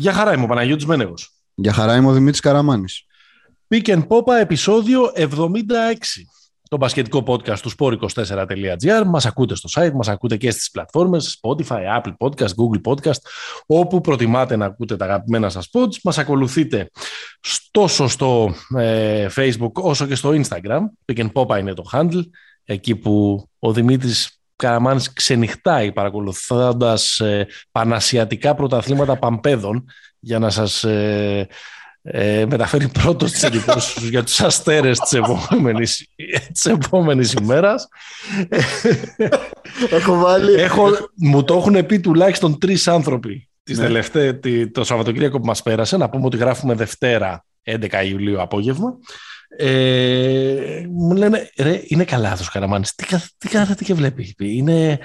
Γεια χαρά είμαι ο Παναγιώτης Μένεγος. Γεια χαρά είμαι ο Δημήτρης Καραμάνης. Pick and Popa επεισόδιο 76. Το μπασκετικό podcast του sport24.gr. Μας ακούτε στο site, μας ακούτε και στις πλατφόρμες Spotify, Apple Podcast, Google Podcast, όπου προτιμάτε να ακούτε τα αγαπημένα σας pods. Μας ακολουθείτε τόσο στο ε, Facebook όσο και στο Instagram. Pick and Popa είναι το handle, εκεί που ο Δημήτρης Καραμάνης ξενυχτάει παρακολουθώντας ε, πανασιατικά πρωταθλήματα παμπέδων για να σας ε, ε, μεταφέρει πρώτος τις εντυπώσεις για τους αστέρες της επόμενης, της επόμενης ημέρας. Έχω βάλει... Έχω, μου το έχουν πει τουλάχιστον τρεις άνθρωποι τις ναι. τελευταίες, το Σαββατοκύριακο που μας πέρασε. Να πούμε ότι γράφουμε Δευτέρα 11 Ιουλίου απόγευμα. Ε, μου λένε, ρε, είναι καλά αυτός ο Καραμάνης. Τι, τι κάθεται και βλέπει. Είναι,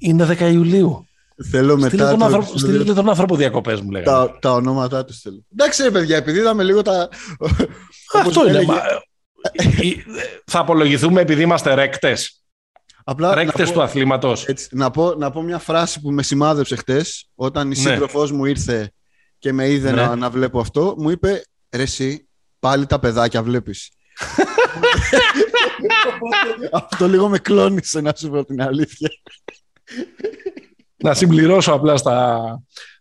είναι 10 Ιουλίου. Θέλω μετά. Στείλε τον, άνθρωπο, στείλε τον άνθρωπο διακοπές, μου λέγανε. Τα, τα ονόματά τους θέλω. Εντάξει, ρε παιδιά, επειδή είδαμε λίγο τα. Αυτό είναι. Μα, θα απολογηθούμε επειδή είμαστε ρέκτες. Απλά ρέκτες του αθλήματος. Να πω, να πω μια φράση που με σημάδεψε χτες, όταν η ναι. σύντροφός μου ήρθε και με είδε ναι. να, να βλέπω αυτό, μου είπε Ρε, εσύ, πάλι τα παιδάκια βλέπεις. αυτό λίγο με κλώνησε, να σου πω την αλήθεια να συμπληρώσω απλά στα,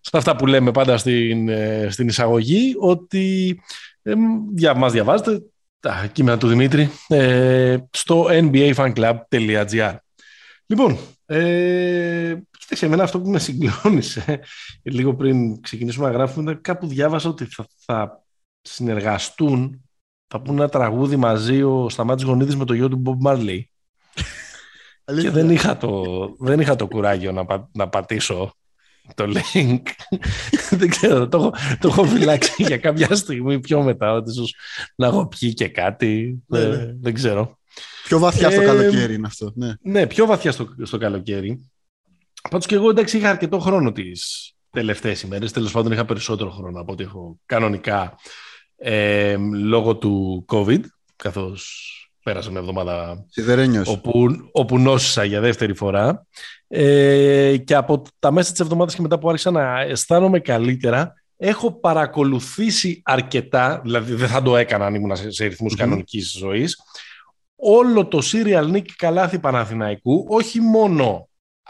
στα αυτά που λέμε πάντα στην, ε, στην εισαγωγή ότι ε, για μας διαβάζετε τα κείμενα του Δημήτρη ε, στο nbafanclub.gr Λοιπόν, ε, κοίταξε εμένα αυτό που με συγκλώνησε λίγο πριν ξεκινήσουμε να γράφουμε κάπου διάβασα ότι θα, θα συνεργαστούν θα πούνε ένα τραγούδι μαζί ο Σταμάτης Γονίδης με το γιο του Bob Marley και δεν είχα το, δεν είχα το κουράγιο να, να πατήσω το link. δεν ξέρω, το, το έχω φυλάξει για κάποια στιγμή πιο μετά, ότι ίσως να έχω πιει και κάτι, ναι, ναι. δεν ξέρω. Πιο βαθιά στο ε, καλοκαίρι είναι αυτό. Ναι, ναι πιο βαθιά στο, στο καλοκαίρι. Πάντως και εγώ εντάξει είχα αρκετό χρόνο τις τελευταίες ημέρες. Τέλος πάντων είχα περισσότερο χρόνο από ό,τι έχω κανονικά ε, λόγω του COVID, καθώς πέρασε μια εβδομάδα όπου, όπου νόσησα για δεύτερη φορά ε, και από τα μέσα της εβδομάδας και μετά που άρχισα να αισθάνομαι καλύτερα έχω παρακολουθήσει αρκετά, δηλαδή δεν θα το έκανα αν ήμουν σε, ρυθμούς mm-hmm. κανονικής ζωής όλο το serial Nick Καλάθη Παναθηναϊκού όχι μόνο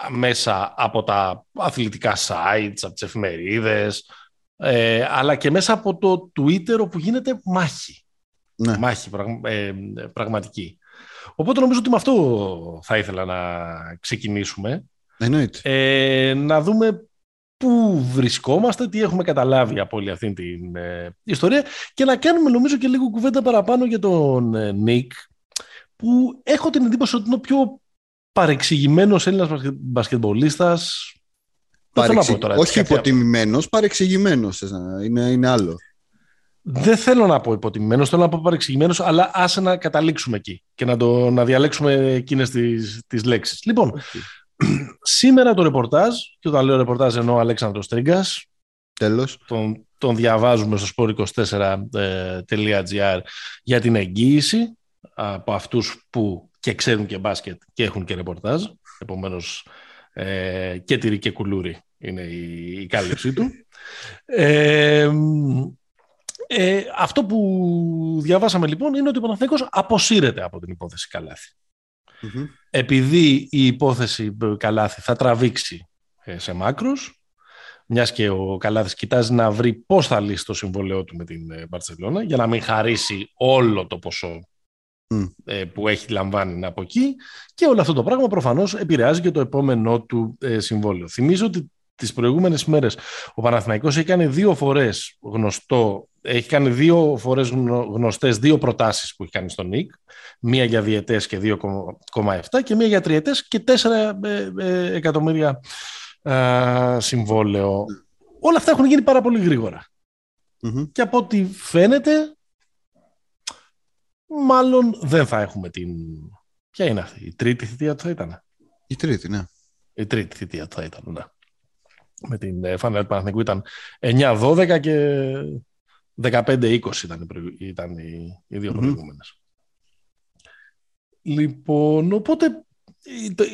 μέσα από τα αθλητικά sites, από τις εφημερίδες ε, αλλά και μέσα από το Twitter όπου γίνεται μάχη ναι. μάχη ε, πραγματική. Οπότε νομίζω ότι με αυτό θα ήθελα να ξεκινήσουμε. Εννοείται. Ε, να δούμε πού βρισκόμαστε, τι έχουμε καταλάβει από όλη αυτή την ε, ιστορία και να κάνουμε νομίζω και λίγο κουβέντα παραπάνω για τον ε, Νίκ που έχω την εντύπωση ότι είναι ο πιο παρεξηγημένος Έλληνας μπασκετμπολίστας Παρεξι... Όχι υποτιμημένος, παρεξηγημένος είναι, είναι άλλο. Δεν θέλω να πω υποτιμημένος, θέλω να πω παρεξηγημένος, αλλά άσε να καταλήξουμε εκεί και να, το, να διαλέξουμε εκείνες τι λέξεις. Λοιπόν, σήμερα το ρεπορτάζ, και όταν λέω ρεπορτάζ εννοώ Αλέξανδρος Τρίγκας. Τέλος. Τον, τον διαβάζουμε στο sport24.gr για την εγγύηση από αυτούς που και ξέρουν και μπάσκετ και έχουν και ρεπορτάζ. Επομένως, ε, και τυρί και κουλούρι είναι η, η κάλυψή του. Ε, ε, αυτό που διαβάσαμε λοιπόν είναι ότι ο Παναθηναϊκός αποσύρεται από την υπόθεση Επειδή η υπόθεση Καλάθη θα τραβήξει ε, σε μάκρος, μιας και ο Καλάθης κοιτάζει να βρει πώς θα λύσει το συμβολαιό του με την Μπαρτσελώνα για να μην χαρίσει όλο το ποσό ε, που έχει λαμβάνει από εκεί και όλο αυτό το πράγμα προφανώς επηρεάζει και το επόμενό του ε, συμβόλαιο. Θυμίζω ότι τις προηγούμενες μέρες ο Παναθηναϊκός έχει κάνει δύο φορές γνωστό έχει κάνει δύο φορές γνωστές δύο προτάσεις που έχει κάνει στον ΝΙΚ. Μία για διετές και 2,7 και μία για τριετές και 4 ε, ε, εκατομμύρια συμβόλαιο. Όλα αυτά έχουν γίνει πάρα πολύ Και από ό,τι φαίνεται, μάλλον δεν θα έχουμε την... Ποια είναι αυτή, η τρίτη θητεία του θα ήταν; Η τρίτη, ναι. Η τρίτη θητεία του θα ήταν, ναι. Με την ε, Φανέλ Παναθηνικού ήταν 9-12 και 15-20 ήταν, ήταν οι, οι δύο mm-hmm. προηγούμενες. Λοιπόν, οπότε το,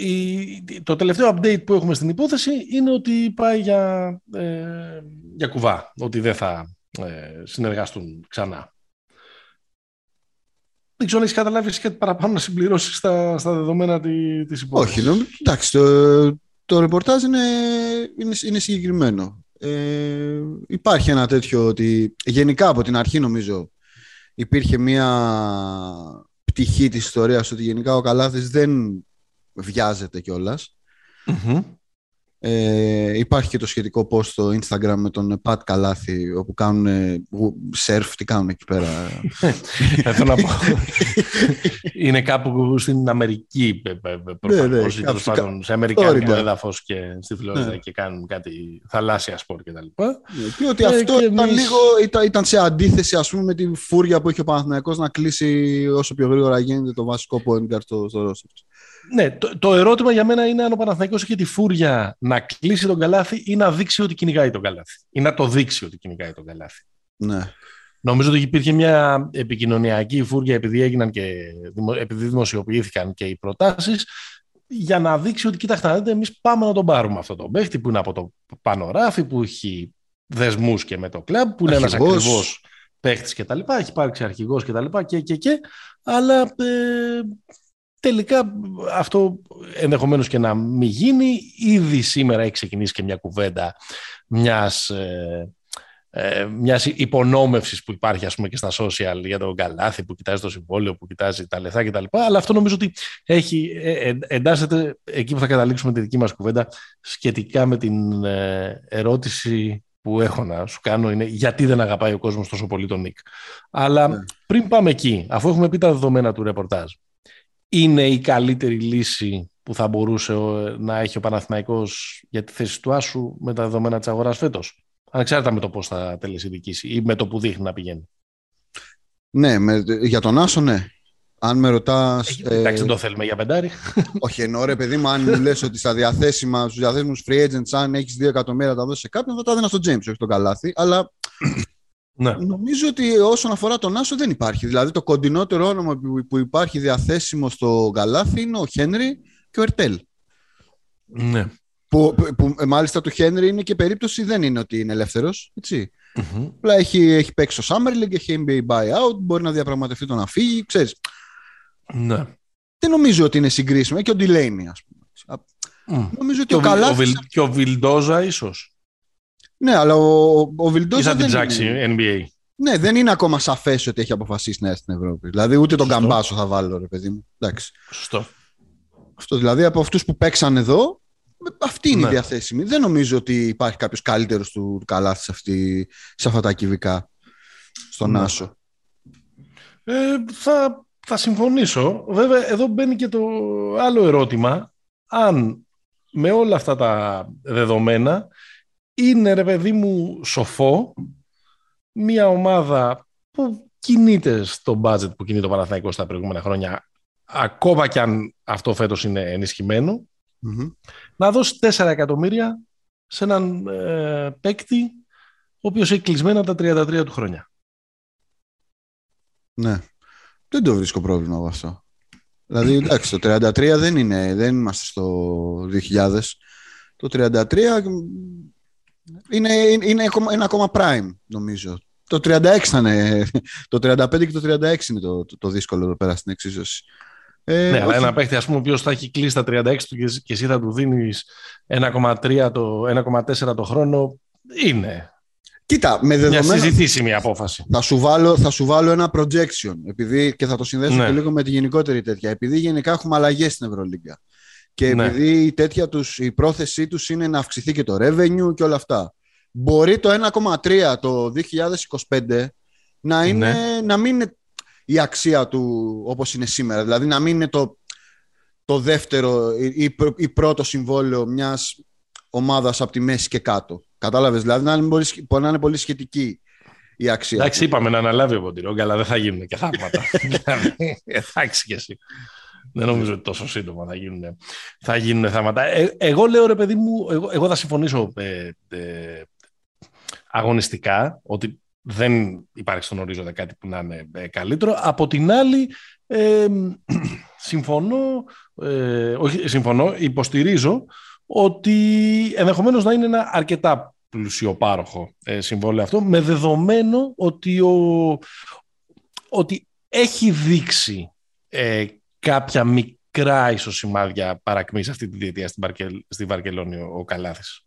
το τελευταίο update που έχουμε στην υπόθεση είναι ότι πάει για, ε, για κουβά, ότι δεν θα ε, συνεργαστούν ξανά. Δεν ξέρω αν έχεις καταλάβει κάτι παραπάνω να συμπληρώσεις στα, στα δεδομένα τη της υπόθεσης. Όχι, νομίζω, εντάξει, το, το ρεπορτάζ είναι, είναι, είναι συγκεκριμένο. Ε, υπάρχει ένα τέτοιο ότι γενικά από την αρχή νομίζω υπήρχε μια πτυχή της ιστορίας ότι γενικά ο Καλάθης δεν βιάζεται ε, υπάρχει και το σχετικό post στο Instagram με τον Πατ Καλάθη όπου κάνουν σερφ, τι κάνουν εκεί πέρα. Θέλω να πω. Είναι κάπου στην Αμερική προφανώς, ναι, ναι, τέλος πάντων, σε αμερικάνικο έδαφος και στη Φλόριδα ναι. και κάνουν κάτι θαλάσσια σπορ κτλ. Ναι, και ότι αυτό και ήταν λίγο, ήταν, ήταν, σε αντίθεση ας πούμε με τη φούρια που έχει ο Παναθηναϊκός να κλείσει όσο πιο γρήγορα γίνεται το βασικό point στο, στο ναι, το, το, ερώτημα για μένα είναι αν ο Παναθηναϊκός έχει τη φούρια να κλείσει τον καλάθι ή να δείξει ότι κυνηγάει τον καλάθι. Ή να το δείξει ότι κυνηγάει τον καλάθι. Ναι. Νομίζω ότι υπήρχε μια επικοινωνιακή φούρια επειδή, έγιναν και, επειδή δημοσιοποιήθηκαν και οι προτάσεις για να δείξει ότι κοιτάξτε, δείτε, εμείς πάμε να τον πάρουμε αυτό τον παίχτη που είναι από το πανοράφι, που έχει δεσμούς και με το κλαμπ, που είναι ένας ακριβώς παίχτης κτλ. Έχει υπάρξει αρχηγός κτλ. Και, και, και, και, αλλά ε, Τελικά αυτό ενδεχομένως και να μην γίνει. Ήδη σήμερα έχει ξεκινήσει και μια κουβέντα μιας, ε, ε, μιας υπονόμευσης που υπάρχει ας πούμε και στα social για τον καλάθι που κοιτάζει το συμβόλαιο, που κοιτάζει τα λεφτά κτλ. Αλλά αυτό νομίζω ότι έχει, ε, ε, εντάσσεται εκεί που θα καταλήξουμε τη δική μας κουβέντα σχετικά με την ε, ερώτηση που έχω να σου κάνω είναι γιατί δεν αγαπάει ο κόσμος τόσο πολύ τον Νίκ. Αλλά ναι. πριν πάμε εκεί, αφού έχουμε πει τα δεδομένα του ρεπορτάζ, είναι η καλύτερη λύση που θα μπορούσε να έχει ο Παναθηναϊκός για τη θέση του Άσου με τα δεδομένα της αγοράς φέτος. Ανεξάρτητα με το πώς θα τελεσυνδικήσει ή με το που δείχνει να πηγαίνει. Ναι, με, για τον Άσο ναι. Αν με ρωτάς. Ε, εντάξει, δεν το θέλουμε για πεντάρι. Όχι, ενώ ρε παιδί μου, αν μου λες ότι στα διαθέσιμα, στους διαθέσιμους free agents, αν έχεις 2 εκατομμύρια τα δώσεις σε κάποιον, θα τα έδινα στον James, όχι στον Καλάθι. Αλλά ναι. Νομίζω ότι όσον αφορά τον Άσο δεν υπάρχει. Δηλαδή το κοντινότερο όνομα που υπάρχει διαθέσιμο στο Γκαλάθι είναι ο Χένρι και ο Ερτέλ. Ναι. Που, που, ε, μάλιστα του Χένρι είναι και περίπτωση δεν είναι ότι είναι ελεύθερος. Έτσι. Mm-hmm. Απλά έχει, έχει παίξει στο Summer League, έχει NBA buyout, μπορεί να διαπραγματευτεί το να φύγει, ξέρεις. Ναι. Δεν νομίζω ότι είναι συγκρίσιμο. Και ο Ντιλέινι, ας πούμε. Mm. Νομίζω ότι και ο, ο Και ο Βιλντόζα ίσως. Ναι, αλλά ο, ο Βιλντόζα. θα την ψάξει NBA. Ναι, δεν είναι ακόμα σαφές ότι έχει αποφασίσει να έρθει στην Ευρώπη. Δηλαδή, ούτε τον Καμπάσο θα βάλω, ρε παιδί μου. Εντάξει. Σωστό. Αυτό δηλαδή από αυτούς που παίξαν εδώ, αυτή είναι ναι. η διαθέσιμη. Δεν νομίζω ότι υπάρχει κάποιος καλύτερος του καλάθι σε, αυτή, σε αυτά τα κυβικά στον ναι. Άσο. Ε, θα, θα συμφωνήσω. Βέβαια, εδώ μπαίνει και το άλλο ερώτημα. Αν με όλα αυτά τα δεδομένα είναι ρε παιδί μου σοφό μια ομάδα που κινείται στο budget που κινείται το Παναθηναϊκός στα προηγούμενα χρόνια ακόμα κι αν αυτό φέτος είναι να δώσει 4 εκατομμύρια σε έναν ε, παίκτη ο οποίος έχει κλεισμένα τα 33 του χρόνια. Ναι. Δεν το βρίσκω πρόβλημα από αυτό. Δηλαδή, εντάξει, το 33 δεν είναι, δεν είμαστε στο 2000. Το 33 είναι, είναι, ένα ακόμα prime, νομίζω. Το 36 ήταν. Το 35 και το 36 είναι το, το, δύσκολο εδώ πέρα στην εξίσωση. Ε, ναι, αλλά ένα παίχτη, ας πούμε, ο οποίος θα έχει κλείσει τα 36 του και, εσύ θα του δίνεις 1,3 το 1,4 το χρόνο, είναι Κοίτα, με δεδομένα... Μια συζητήσιμη απόφαση. Θα σου, βάλω, θα σου βάλω ένα projection επειδή, και θα το συνδέσω ναι. και λίγο με τη γενικότερη τέτοια. Επειδή γενικά έχουμε αλλαγές στην Ευρωλίγκα. Και ναι. επειδή η, τέτοια τους, η πρόθεσή τους είναι να αυξηθεί και το revenue και όλα αυτά. Μπορεί το 1,3 το 2025 να, είναι, ναι. να μην είναι η αξία του όπως είναι σήμερα. Δηλαδή να μην είναι το, το δεύτερο ή, ή πρώτο συμβόλαιο μιας ομάδας από τη μέση και κάτω. Κατάλαβες, δηλαδή να είναι, μπορεί, να είναι πολύ σχετική η αξία. Εντάξει, είπαμε να αναλάβει ο Ποντιρόγκα, αλλά δεν θα γίνουν και θαύματα. δηλαδή, εντάξει και εσύ. Δεν νομίζω ότι τόσο σύντομα θα γίνουν, θα γίνουν θαύματα. Ε, εγώ λέω ρε παιδί μου, εγώ, εγώ θα συμφωνήσω ε, ε, αγωνιστικά ότι δεν υπάρχει στον ορίζοντα κάτι που να είναι ε, καλύτερο. Από την άλλη, ε, συμφωνώ, ε, όχι, συμφωνώ, υποστηρίζω ότι ενδεχομένως να είναι ένα αρκετά πλουσιοπάροχο ε, συμβόλαιο αυτό, με δεδομένο ότι, ο, ότι έχει δείξει ε, κάποια μικρά ισοσημάδια παρακμής αυτή τη διετία στη Βαρκελόνη ο, ο Καλάθης.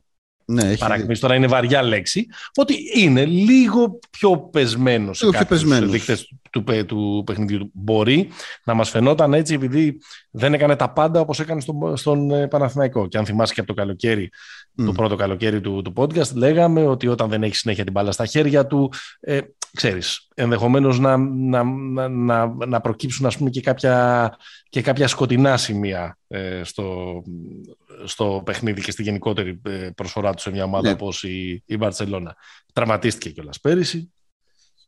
Ναι, έχει... τώρα είναι βαριά λέξη, ότι είναι λίγο πιο πεσμένο σε κάποιους δείκτες του, του, του παιχνιδιού. Μπορεί να μας φαινόταν έτσι επειδή δεν έκανε τα πάντα όπως έκανε στον, στον ε, Παναθηναϊκό. Και αν θυμάσαι και από το καλοκαίρι, το πρώτο καλοκαίρι του, του podcast, λέγαμε ότι όταν δεν έχει συνέχεια την μπάλα στα χέρια του, ε, ξέρεις, ενδεχομένως να, να, να, να προκύψουν ας πούμε και κάποια, και κάποια σκοτεινά σημεία ε, στο, στο παιχνίδι και στη γενικότερη ε, προσφορά του σε μια ομάδα ναι. όπως η, η Μπαρτσελώνα. Τραυματίστηκε κιόλας πέρυσι.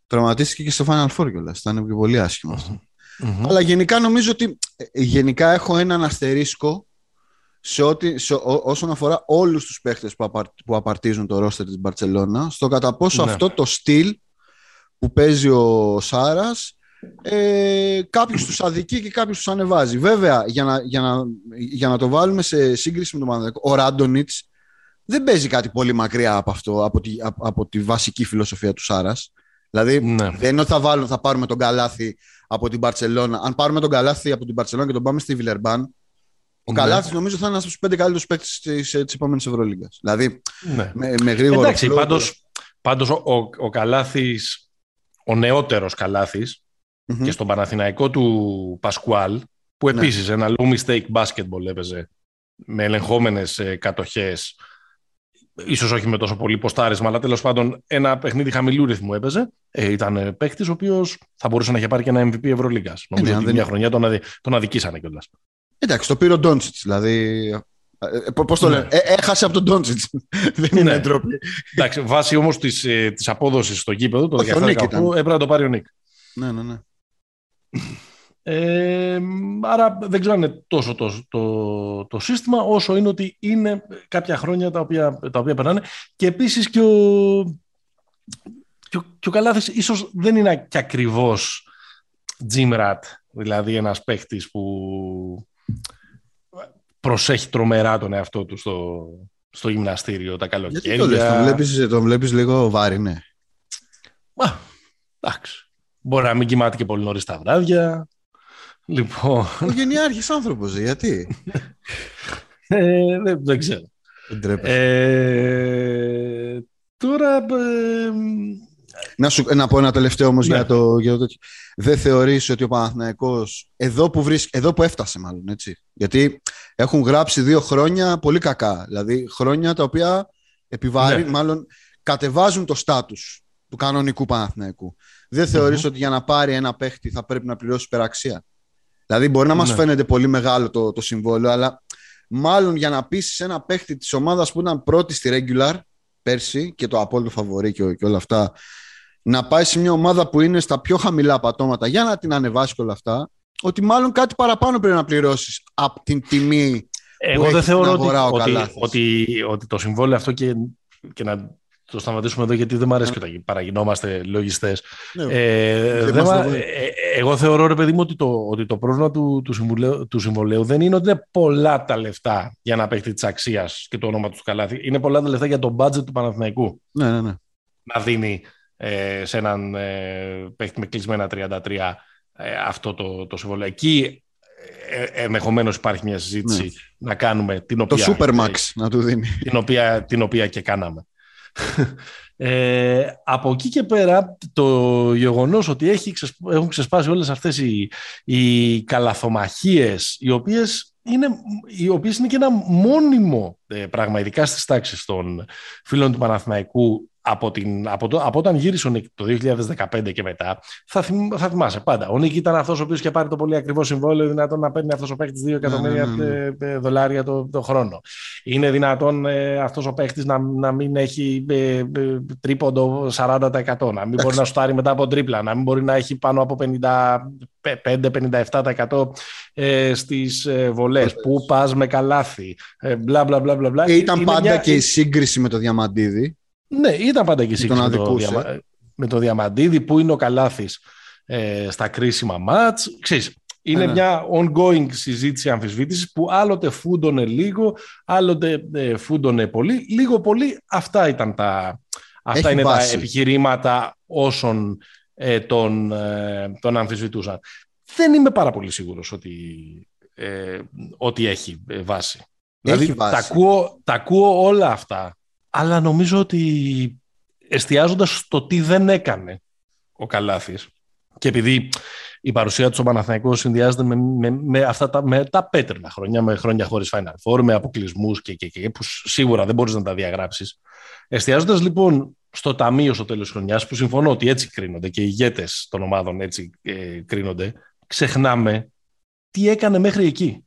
Τραυματίστηκε και στο Final Four κιόλας. Ήταν και πολύ Αλλά γενικά νομίζω ότι ε, γενικά έχω έναν αστερίσκο σε ό,τι, σε, ό, όσον αφορά όλους τους παίχτες που, απαρ, που απαρτίζουν το ρόστερ της Μπαρτσελώνα στο κατά πόσο ναι. αυτό το στυλ που παίζει ο Σάρας ε, κάποιους τους αδικεί και κάποιους τους ανεβάζει. Βέβαια, για να, για να, για να το βάλουμε σε σύγκριση με τον Παναδιακό, ο Ράντονιτς δεν παίζει κάτι πολύ μακριά από αυτό, από τη, από τη βασική φιλοσοφία του Σάρας. Δηλαδή, ναι. δεν είναι ότι θα, βάλουμε, θα πάρουμε τον Καλάθι από την Παρσελώνα. Αν πάρουμε τον Καλάθι από την Παρσελώνα και τον πάμε στη Βιλερμπάν, ο ναι. Καλάθι νομίζω θα είναι ένας από τους πέντε καλύτερους παίκτες της επόμενης Ευρωλίγκας. Δηλαδή, ναι. με, με γρήγορο. Εντάξει, πάντως ο, ο, ο Καλάθις, ο νεότερος Καλάθι, mm-hmm. και στον Παναθηναϊκό του Πασκουάλ, που ναι. επίσης ένα low mistake basketball έπαιζε με ελεγχόμενες ε, κατοχές, ίσως όχι με τόσο πολύ ποστάρισμα, αλλά τέλος πάντων ένα παιχνίδι χαμηλού ρυθμού έπαιζε. Ε, ήταν ε, παίκτης ο οποίος θα μπορούσε να είχε πάρει και ένα MVP Ευρωλίγκας. Ε, Νομίζω ναι, ότι δεν... μια χρονιά τον, αδι... τον αδικήσανε κιόλας. Εντάξει, το πήρε ο Ντόντσιτς. Δηλαδή. Ε, Πώς το ναι. λένε, ε, έχασε από τον Ντόντσιτς. δεν είναι ναι. ντροπή. Εντάξει, βάσει όμως της απόδοσης στο γήπεδο, το 2018 έπρεπε να το πάρει ο Νίκ. Ναι, ναι, ναι. Ε, άρα δεν ξέρω αν είναι τόσο το, το, το, σύστημα όσο είναι ότι είναι κάποια χρόνια τα οποία, τα οποία περνάνε και επίσης και ο, και ο, και ο Καλάθης ίσως δεν είναι και ακριβώς Jim δηλαδή ένας παίχτης που προσέχει τρομερά τον εαυτό του στο, στο γυμναστήριο τα καλοκαίρια. Γιατί το λες, τον βλέπεις, τον βλέπεις λίγο βάρη, ναι. Α, εντάξει. Μπορεί να μην κοιμάται και πολύ νωρίς τα βράδια. Λοιπόν... Ο γενιάρχης άνθρωπος, γιατί; ε, δεν, δεν ξέρω. Ε, τώρα... Ε, να, σου, να πω ένα τελευταίο όμως για, ναι. το, για το τέτοιο. Δεν θεωρείς ότι ο Παναθηναϊκός, εδώ που, βρίσκ, εδώ που έφτασε μάλλον, έτσι. Γιατί έχουν γράψει δύο χρόνια πολύ κακά. Δηλαδή χρόνια τα οποία επιβάρει, ναι. μάλλον κατεβάζουν το στάτους του κανονικού Παναθηναϊκού δεν θεωρείς ότι για να πάρει ένα παίχτη θα πρέπει να πληρώσει υπεραξία. Δηλαδή μπορεί να μας ναι. φαίνεται πολύ μεγάλο το, το συμβόλαιο, αλλά μάλλον για να πείσει ένα παίχτη της ομάδας που ήταν πρώτη στη regular πέρσι και το απόλυτο φαβορή και, και όλα αυτά, να πάει σε μια ομάδα που είναι στα πιο χαμηλά πατώματα για να την ανεβάσει και όλα αυτά, ότι μάλλον κάτι παραπάνω πρέπει να πληρώσεις από την τιμή Εγώ που δεν θεωρώ ότι, ότι, ότι, ότι, το συμβόλαιο αυτό και, και να το σταματήσουμε εδώ γιατί δεν μου αρέσει ναι. όταν παραγινόμαστε λογιστές. Ναι, ε, ε, εγώ θεωρώ, ρε παιδί μου, ότι το, ότι το πρόβλημα του, του, συμβολέου, του συμβολέου δεν είναι ότι είναι πολλά τα λεφτά για να παίχτη της αξίας και το όνομα του καλάθι. Είναι πολλά τα λεφτά για το budget του Παναθηναϊκού. Ναι, ναι, ναι. Να δίνει ε, σε έναν ε, παίχτη με κλεισμένα 33 ε, αυτό το, το συμβολέο. Εκεί ε, ενδεχομένως υπάρχει μια συζήτηση ναι. να κάνουμε την οποία. Το Supermax να του δίνει. Την οποία, την οποία και κάναμε. Ε, από εκεί και πέρα το γεγονός ότι έχει, έχουν ξεσπάσει όλες αυτές οι, οι καλαθομαχίες οι οποίες είναι, οι οποίες είναι και ένα μόνιμο ε, πράγμα ειδικά στις τάξεις των φίλων του Παναθηναϊκού από, την, από, το, από όταν γύρισε ο Νίκ το 2015 και μετά, θα, θυμ, θα θυμάσαι πάντα. Ο Νίκ ήταν αυτός ο οποίος είχε πάρει το πολύ ακριβό συμβόλαιο, δυνατόν να παίρνει αυτός ο παίκτης 2 εκατομμύρια mm. δολάρια το, το χρόνο. Είναι δυνατόν ε, αυτός ο παίκτης να, να μην έχει ε, τρίποντο 40%, να μην μπορεί να στάρει μετά από τρίπλα, να μην μπορεί να έχει πάνω από 55-57% ε, στις ε, βολές, που πας με καλάθι, ε, μπλα μπλα μπλα μπλα. Ήταν πάντα μια... και η σύγκριση με το Διαμαντίδη ναι, ήταν πάντα και η σύγκριση. Τον αδικούσε. με το Διαμαντίδη, πού είναι ο Καλάθης ε, στα κρίσιμα μάτς. Ξέρεις, είναι ναι, ναι. μια ongoing συζήτηση αμφισβήτησης που άλλοτε φούντωνε λίγο, άλλοτε ε, φούντωνε πολύ. Λίγο πολύ αυτά ήταν τα, αυτά είναι τα επιχειρήματα όσων ε, τον, ε, τον αμφισβητούσαν. Δεν είμαι πάρα πολύ σίγουρος ότι, ε, ότι έχει ε, βάση. δηλαδή Τα, ακούω, τα ακούω όλα αυτά, αλλά νομίζω ότι εστιάζοντας στο τι δεν έκανε ο Καλάθης και επειδή η παρουσία του στο Παναθηναϊκός συνδυάζεται με, με, με, αυτά τα, με τα πέτρινα χρόνια, με χρόνια χωρίς Final Four, με αποκλεισμούς και, και, και, που σίγουρα δεν μπορείς να τα διαγράψεις. Εστιάζοντας λοιπόν στο ταμείο στο τέλος της χρονιάς, που συμφωνώ ότι έτσι κρίνονται και οι ηγέτες των ομάδων έτσι ε, κρίνονται, ξεχνάμε τι έκανε μέχρι εκεί.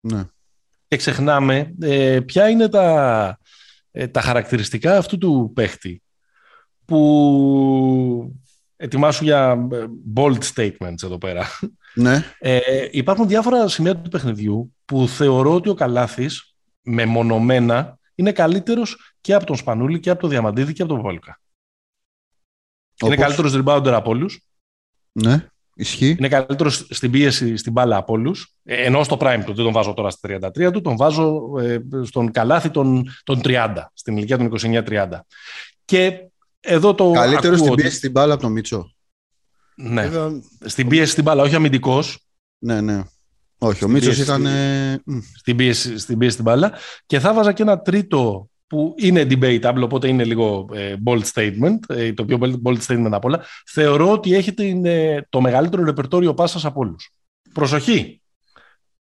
Ναι. Και ξεχνάμε ε, ποια είναι τα, ε, τα χαρακτηριστικά αυτού του παίχτη που ετοιμάσου για ε, bold statements εδώ πέρα. Ναι. Ε, υπάρχουν διάφορα σημεία του παιχνιδιού που θεωρώ ότι ο Καλάθης μεμονωμένα είναι καλύτερος και από τον Σπανούλη και από τον Διαμαντίδη και από τον Βόλκα. Είναι καλύτερος rebounder από όλους. Ναι, ισχύει. Είναι καλύτερος στην πίεση στην μπάλα από όλους. Ε, ενώ στο prime του, δεν τον βάζω τώρα στα 33 του, τον βάζω ε, στον καλάθι των, των 30, στην ηλικία των 29-30. Και εδώ το Καλύτερος στην πίεση στην μπάλα από τον Μίτσο. Ναι. Στην πίεση στην μπάλα, όχι αμυντικός. Ναι, ναι. Όχι, ο Μίτσος ήταν. Στην πίεση, στην πίεση στην μπάλα. Και θα βάζα και ένα τρίτο που είναι debatable, οπότε είναι λίγο ε, bold statement, ε, το πιο bold statement από όλα. Θεωρώ ότι έχετε το μεγαλύτερο ρεπερτόριο πάσας από όλους. Προσοχή.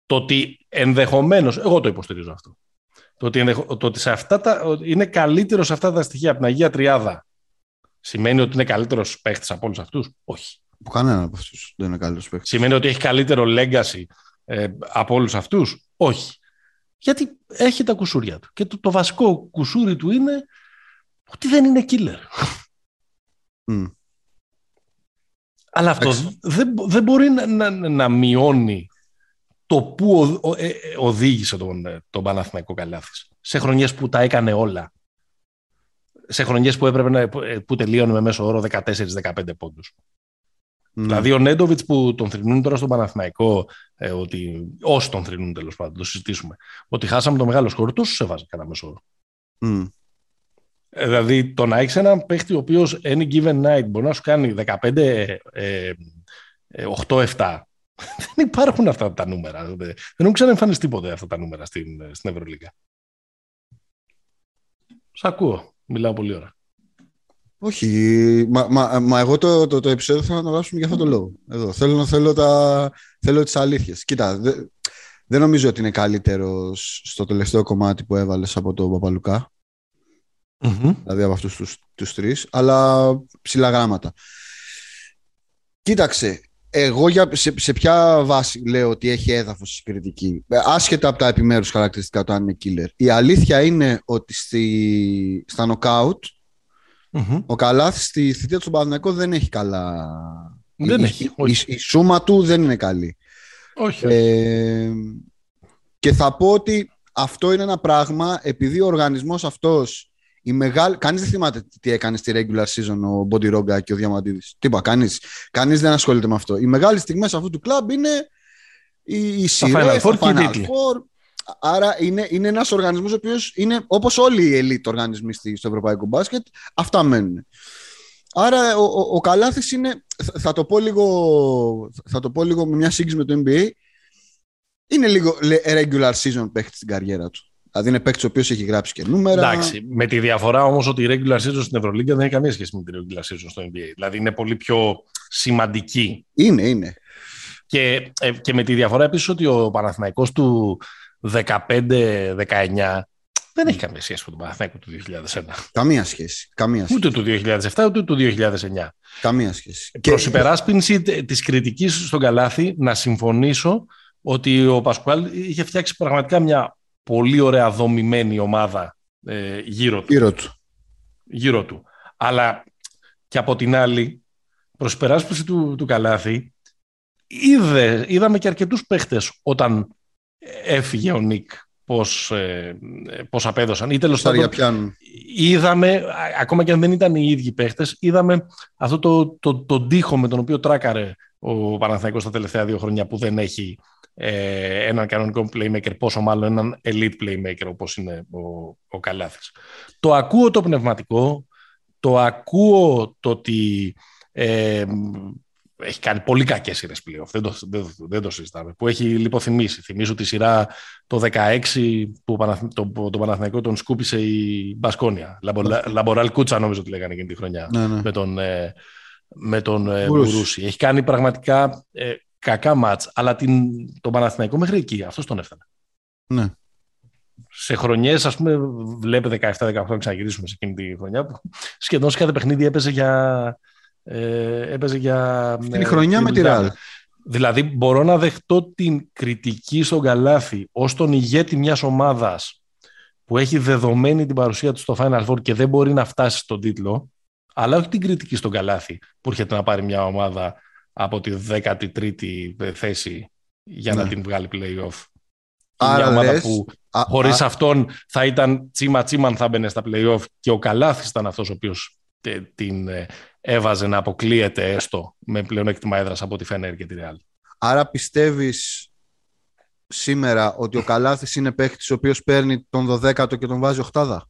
Το ότι ενδεχομένως, εγώ το υποστηρίζω αυτό. Το ότι, το ότι σε αυτά τα, είναι καλύτερο σε αυτά τα στοιχεία από την Αγία Τριάδα Σημαίνει ότι είναι καλύτερος παίχτης από όλους αυτούς; Όχι. Που κανένα από αυτούς δεν είναι καλύτερος παίχτης. Σημαίνει ότι έχει καλύτερο legacy ε, από όλους αυτούς; Όχι. Γιατί έχει τα κουσούρια του. Και το, το βασικό κουσούρι του είναι ότι δεν είναι killer. Mm. Αλλά αυτός δεν, δεν μπορεί να, να, να, μειώνει το που ο, ε, ε, οδήγησε τον, ε, τον Παναθηναϊκό Καλάθης. Σε χρονιές που τα έκανε όλα σε χρονιές που έπρεπε να, που τελείωνε με μέσο όρο 14-15 πόντους. Mm. Δηλαδή ο Νέντοβιτς που τον θρυνούν τώρα στον Παναθηναϊκό, ε, ότι, όσοι τον θρυνούν τέλος πάντων, το συζητήσουμε, ότι χάσαμε το μεγάλο σκορ, τόσο σε βάζει κατά μέσο όρο. Mm. Ε, δηλαδή το να έχεις έναν παίχτη ο οποίος any given night μπορεί να σου κάνει 15 ε, 8-7 δεν υπάρχουν αυτά τα νούμερα. Δεν έχουν ξαναεμφανιστεί ποτέ αυτά τα νούμερα στην, στην Ευρωλίγα. Σ' ακούω. Μιλάω πολύ ώρα. Όχι, μα, μα, μα εγώ το, το, το επεισόδιο θέλω να το γράψουμε για αυτόν τον λόγο. Εδώ. Θέλω, θέλω, τα, θέλω τις αλήθειες. Κοίτα, δε, δεν νομίζω ότι είναι καλύτερος στο τελευταίο κομμάτι που έβαλες από τον παπαλουκα Δηλαδή από αυτούς τους, τους τρεις, αλλά ψηλά γράμματα. Κοίταξε, εγώ για, σε, σε ποια βάση λέω ότι έχει έδαφος η κριτική; Ε, άσχετα από τα επιμέρους χαρακτηριστικά του αν είναι killer. Η αλήθεια είναι ότι στη, στα νοκάουτ ο Καλάθης στη θητεία του Παναθηναϊκού δεν έχει καλά. Δεν η, έχει. Η, η, σούμα του δεν είναι καλή. Όχι. Ε, και θα πω ότι αυτό είναι ένα πράγμα επειδή ο οργανισμός αυτός η μεγάλη... Κανείς δεν θυμάται τι έκανε στη regular season ο Μπόντι Ρόγκα και ο Διαμαντίδης. Τι είπα, κανείς. Κανείς δεν ασχολείται με αυτό. Οι μεγάλες στιγμές αυτού του κλαμπ είναι οι σειρές, τα Final Four. Άρα είναι, είναι ένας οργανισμός ο οποίος είναι όπως όλοι οι elite οργανισμοί στο ευρωπαϊκό μπάσκετ, αυτά μένουν. Άρα ο, ο, ο Καλάθης είναι, θα το, πω λίγο, θα το πω λίγο με μια σύγκριση με το NBA, είναι λίγο regular season παίχτης στην καριέρα του. Δηλαδή είναι παίκτης ο οποίος έχει γράψει και νούμερα. Εντάξει. Με τη διαφορά όμως ότι η regular season στην Ευρωλίγκα δεν έχει καμία σχέση με την regular season στο NBA. Δηλαδή είναι πολύ πιο σημαντική. Είναι, είναι. Και, ε, και με τη διαφορά επίσης ότι ο Παναθηναϊκός του 15-19 δεν έχει καμία σχέση με τον Παναθηναϊκό του 2001. Καμία σχέση. Καμία σχέση. Ούτε του 2007 ούτε του 2009. Καμία σχέση. Προς και... υπεράσπιση της κριτικής στον Καλάθι, να συμφωνήσω ότι ο Πασκουάλ είχε φτιάξει πραγματικά μια πολύ ωραία δομημένη ομάδα ε, γύρω, του. γύρω του. Γύρω του. Αλλά και από την άλλη, προς περάσπιση του, του Καλάθη, είδε, είδαμε και αρκετούς παίχτες όταν έφυγε ο Νίκ πώς, ε, πώς απέδωσαν. Ή τέλος πάντων είδαμε, ακόμα και αν δεν ήταν οι ίδιοι παίχτες, είδαμε αυτό το, το, το, τείχο με τον οποίο τράκαρε ο Παναθηναϊκός τα τελευταία δύο χρόνια που δεν έχει ε, έναν κανονικό playmaker, πόσο μάλλον έναν elite playmaker όπως είναι ο, ο Καλάθης. Το ακούω το πνευματικό, το ακούω το ότι ε, έχει κάνει πολύ κακές σειρές πλέον, δεν το, δεν, δεν το συζητάμε, που έχει λιποθυμήσει. Θυμίζω τη σειρά το 16 που το, το, το Παναθηναϊκό τον σκούπισε η Μπασκόνια. Λαμποράλ Κούτσα νομίζω ότι λέγανε εκείνη τη χρονιά ναι, ναι. με τον, ε, με τον ε, Μπουρούση. Έχει κάνει πραγματικά ε, κακά μάτς, αλλά την, τον Παναθηναϊκό μέχρι εκεί, αυτός τον έφτανε. Ναι. Σε χρονιές, ας πούμε, βλέπετε 17-18 να ξαναγυρίσουμε σε εκείνη τη χρονιά, που σχεδόν σε κάθε παιχνίδι έπαιζε για... Ε, έπαιζε για... Την χρονιά με τη Ράλ. Δηλαδή, μπορώ να δεχτώ την κριτική στον Καλάθι ως τον ηγέτη μιας ομάδας που έχει δεδομένη την παρουσία του στο Final Four και δεν μπορεί να φτάσει στον τίτλο, αλλά όχι την κριτική στον Καλάθι που έρχεται να πάρει μια ομάδα από τη 13η θέση για να ναι. την βγάλει play-off. Άρα μια ομάδα λες, που α, χωρίς αυτόν θα ήταν τσίμα τσίμα θα μπαινε στα play-off και ο Καλάθης ήταν αυτός ο οποίος την ε, έβαζε να αποκλείεται έστω με πλεονέκτημα έδρας από τη Φένερ και τη Ρεάλ. Άρα πιστεύεις σήμερα ότι ο Καλάθης είναι παίχτης ο οποίος παίρνει τον 12ο και τον βάζει οχτάδα.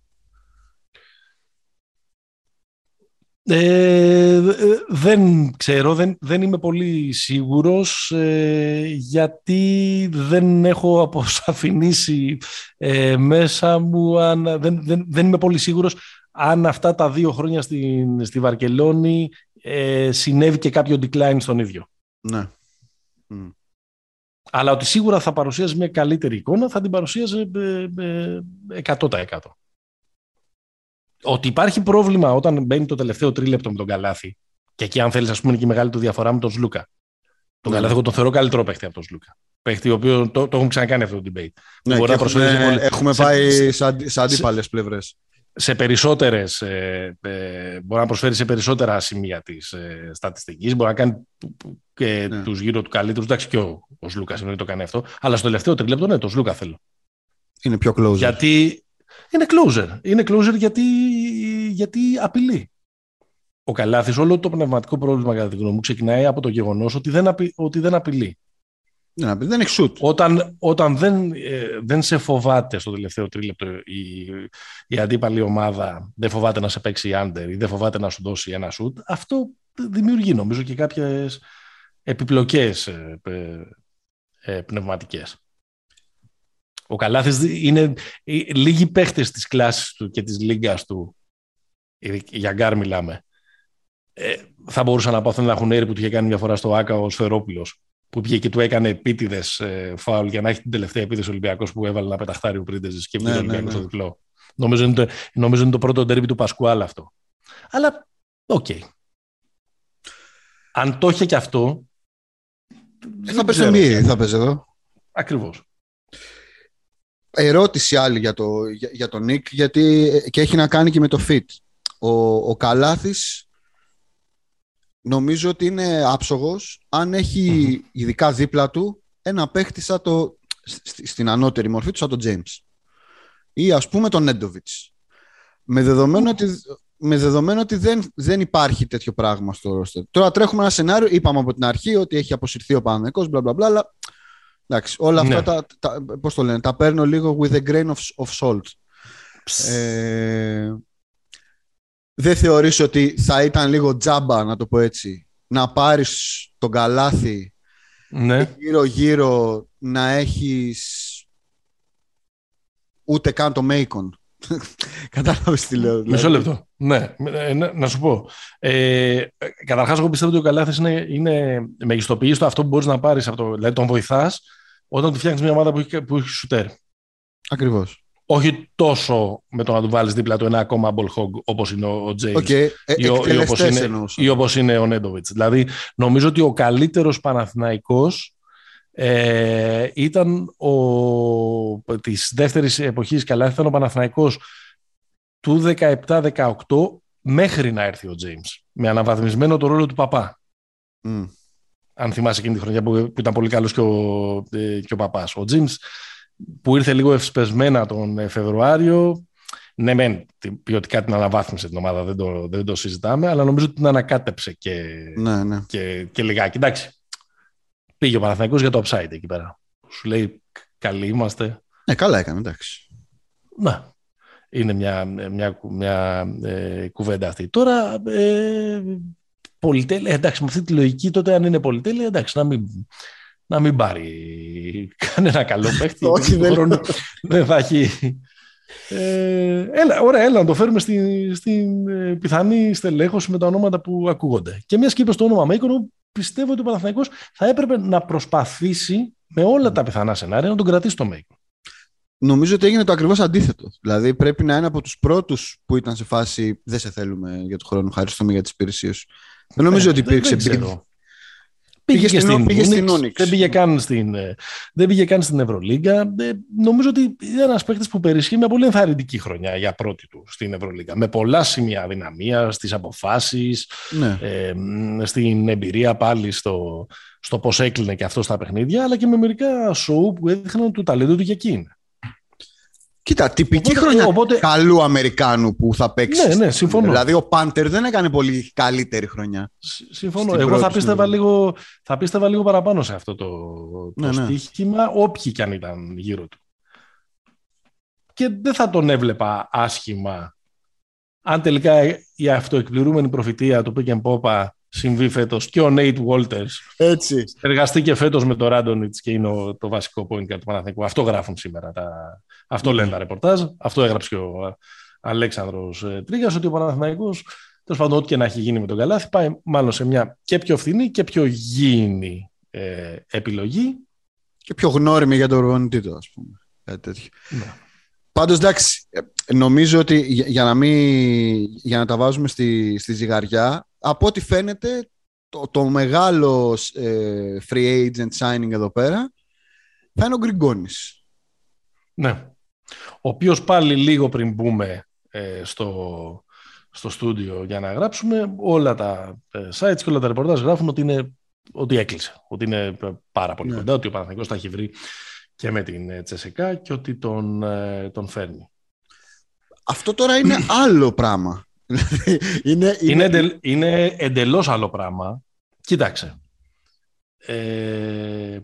Ε, δεν ξέρω, δεν, δεν είμαι πολύ σίγουρος ε, γιατί δεν έχω αποσαφηνίσει ε, μέσα μου, αν, δεν, δεν, δεν είμαι πολύ σίγουρος αν αυτά τα δύο χρόνια στη, στη Βαρκελόνη ε, συνέβη και κάποιο decline στον ίδιο. Ναι. Αλλά ότι σίγουρα θα παρουσίαζε μια καλύτερη εικόνα θα την παρουσίαζε 100%. Ότι υπάρχει πρόβλημα όταν μπαίνει το τελευταίο τρίλεπτο με τον Καλάθι και εκεί, αν θέλεις, ας πούμε, είναι και η μεγάλη του διαφορά με τον Σλούκα. Τον ναι. Καλάθι, εγώ τον θεωρώ καλύτερο παίχτη από τον Σλούκα. Παίχτη, ο οποίος το, το έχουν ξανακάνει αυτό το debate. Ναι, μπορεί έχουμε, έχουμε πάει σε, σε αντίπαλες πλευρές. Σε περισσότερες, ε, ε, μπορεί να προσφέρει σε περισσότερα σημεία της ε, στατιστικής. Μπορεί να κάνει και ναι. τους γύρω του καλύτερους. Εντάξει, και ο, ο Σλούκας είναι το κάνει αυτό. Αλλά στο τελευταίο τρίλεπτο, ναι, το Σλούκα θέλω. Είναι πιο close. Γιατί είναι closer. Είναι closer γιατί, γιατί απειλεί. Ο Καλάθης όλο το πνευματικό πρόβλημα κατά τη γνώμη μου ξεκινάει από το γεγονός ότι δεν, απει, ότι δεν απειλεί. Δεν, δεν έχει shoot. Όταν, όταν δεν, ε, δεν σε φοβάται στο τελευταίο τρίλεπτο η, η αντίπαλη ομάδα, δεν φοβάται να σε παίξει under ή δεν φοβάται να σου δώσει ένα shoot, αυτό δημιουργεί νομίζω και κάποιες επιπλοκές ε, ε, ε πνευματικές. Ο Καλάθης είναι λίγοι παίχτες της κλάσης του και της λίγκας του, για γκάρ μιλάμε, ε, θα μπορούσαν να πάθουν να έχουν έρη που του είχε κάνει μια φορά στο ΆΚΑ ο Σφερόπουλος, που πήγε και του έκανε επίτηδες ε, φάουλ για να έχει την τελευταία επίθεση Ολυμπιακός που έβαλε ένα πεταχτάρι ο Πρίντεζης και πήγε ναι, ο Ολυμπιακός ναι, ναι. στο διπλό. Νομίζω είναι, το, νομίζω είναι το πρώτο ντέρμπι του Πασκουάλ αυτό. Αλλά, OK. Okay. Αν το είχε και αυτό. Θα παίζει θα παίζει εδώ. Ακριβώς ερώτηση άλλη για, το, για, για τον Νίκ, γιατί ε, και έχει να κάνει και με το fit. Ο, ο Καλάθης νομίζω ότι είναι άψογος αν έχει ειδικά δίπλα του ένα παίχτη σαν το, στην ανώτερη μορφή του σαν τον James. Ή ας πούμε τον Νέντοβιτς. Με δεδομένο ότι, με δεδομένο ότι δεν, δεν υπάρχει τέτοιο πράγμα στο ρόστερ. Τώρα τρέχουμε ένα σενάριο, είπαμε από την αρχή ότι έχει αποσυρθεί ο Παναγενικός, μπλα μπλα μπλα, αλλά Εντάξει, όλα αυτά ναι. τα, τα, πώς το λένε, τα παίρνω λίγο with a grain of, of salt. Ε, δεν θεωρείς ότι θα ήταν λίγο τζάμπα, να το πω έτσι, να πάρεις τον καλάθι ναι. και γύρω-γύρω να έχεις ούτε καν το Μέικον. Κατάλαβες τι λέω. Δηλαδή. Μισό λεπτό. Ναι, ε, ναι, να σου πω. Ε, καταρχάς, εγώ πιστεύω ότι ο καλάθι είναι, είναι μεγιστοποιήσει το αυτό που μπορείς να πάρεις από το. Δηλαδή, τον βοηθάς όταν του φτιάχνεις μια ομάδα που έχει, που έχει σουτέρ. Ακριβώς. Όχι τόσο με το να του βάλεις δίπλα του ένα ακόμα hog όπως είναι ο Τζέιμ okay. ε, ή, όπως είναι, είναι ο Νέντοβιτς. Δηλαδή, νομίζω ότι ο καλύτερος Παναθηναϊκός ε, ήταν ο, της δεύτερης εποχής καλά ήταν ο Παναθηναϊκός του 17-18 μέχρι να έρθει ο James με αναβαθμισμένο το ρόλο του παπά. Mm αν θυμάσαι εκείνη τη χρονιά που, ήταν πολύ καλός και ο, ε, και ο Παπάς. Ο Τζίμς που ήρθε λίγο ευσπεσμένα τον Φεβρουάριο. Ναι, μεν ποιοτικά την αναβάθμισε την ομάδα, δεν το, δεν το συζητάμε, αλλά νομίζω ότι την ανακάτεψε και, ναι, ναι. και, και λιγάκι. Εντάξει, πήγε ο Παναθηναϊκός για το upside εκεί πέρα. Σου λέει, καλοί είμαστε. Ναι, καλά έκανε, εντάξει. Να, είναι μια, μια, μια ε, κουβέντα αυτή. Τώρα, ε, πολυτέλεια, εντάξει, με αυτή τη λογική τότε αν είναι πολυτέλεια, εντάξει, να μην, να μην πάρει κανένα καλό παίχτη. Όχι, δεν, δεν θα έχει... Ε, έλα, ωραία, έλα να το φέρουμε στην, στην ε, πιθανή στελέχωση με τα ονόματα που ακούγονται. Και μια και είπε το όνομα Μέικονο, πιστεύω ότι ο Παναθηναϊκός θα έπρεπε να προσπαθήσει με όλα τα πιθανά σενάρια να τον κρατήσει το Μέικονο. Νομίζω ότι έγινε το ακριβώς αντίθετο. Δηλαδή πρέπει να είναι από τους πρώτους που ήταν σε φάση δεν σε θέλουμε για τον χρόνο, ευχαριστούμε για τις υπηρεσίες σου. Δεν νομίζω ε, ότι υπήρξε. Δεν, Πήγε, πήγε, στην, πήγε στην Onyx. Δεν πήγε καν στην, ε, δεν πήγε καν στην Ευρωλίγκα. Ε, νομίζω ότι είναι ένας παίκτης που περισχύει με πολύ ενθαρρυντική χρονιά για πρώτη του στην Ευρωλίγκα. Με πολλά σημεία δυναμία στις αποφάσεις, ναι. ε, στην εμπειρία πάλι στο, στο πώς έκλεινε και αυτό στα παιχνίδια, αλλά και με μερικά σοου που έδειχναν του ταλέντου του για εκείνη. Κοίτα, τυπική οπότε, χρονιά οπότε... καλού Αμερικάνου που θα παίξει. Ναι, ναι, συμφωνώ. Δηλαδή ο Πάντερ δεν έκανε πολύ καλύτερη χρονιά. Συμφωνώ. Εγώ θα πίστευα, λίγο, θα πίστευα λίγο παραπάνω σε αυτό το, το ναι, ναι. στοίχημα, όποιοι κι αν ήταν γύρω του. Και δεν θα τον έβλεπα άσχημα αν τελικά η αυτοεκπληρούμενη προφητεία του Pick Popa συμβεί φέτος και ο Νέιτ Βόλτερ. Έτσι. Εργαστεί και φέτος με τον Ράντονιτ και είναι το βασικό point του Παναθηνικού. Αυτό γράφουν σήμερα τα, αυτό λένε τα ρεπορτάζ. Αυτό έγραψε και ο Αλέξανδρος ε, Τρίγας, ότι ο Παναθηναϊκός, τέλος πάντων, ό,τι και να έχει γίνει με τον Καλάθι, πάει μάλλον σε μια και πιο φθηνή και πιο γήινη ε, επιλογή. Και πιο γνώριμη για τον προπονητή του, ας πούμε. Κάτι τέτοιο. Ναι. Πάντως, εντάξει, ε, νομίζω ότι για να, μην, για να τα βάζουμε στη, στη ζυγαριά, από ό,τι φαίνεται, το, το μεγάλο ε, free agent signing εδώ πέρα θα είναι ο Γκριγκόνης. Ναι ο οποίος πάλι λίγο πριν μπούμε ε, στο, στο στούντιο για να γράψουμε, όλα τα ε, sites και όλα τα ρεπορτάζ γράφουν ότι, είναι, ότι έκλεισε, ότι είναι πάρα πολύ ναι. κοντά, ότι ο Παναθηναϊκός τα έχει βρει και με την ε, Τσεσεκά και ότι τον, τον φέρνει. Αυτό τώρα είναι άλλο πράγμα. είναι, είναι... Είναι, είναι εντελώς άλλο πράγμα. Κοίταξε. Ε,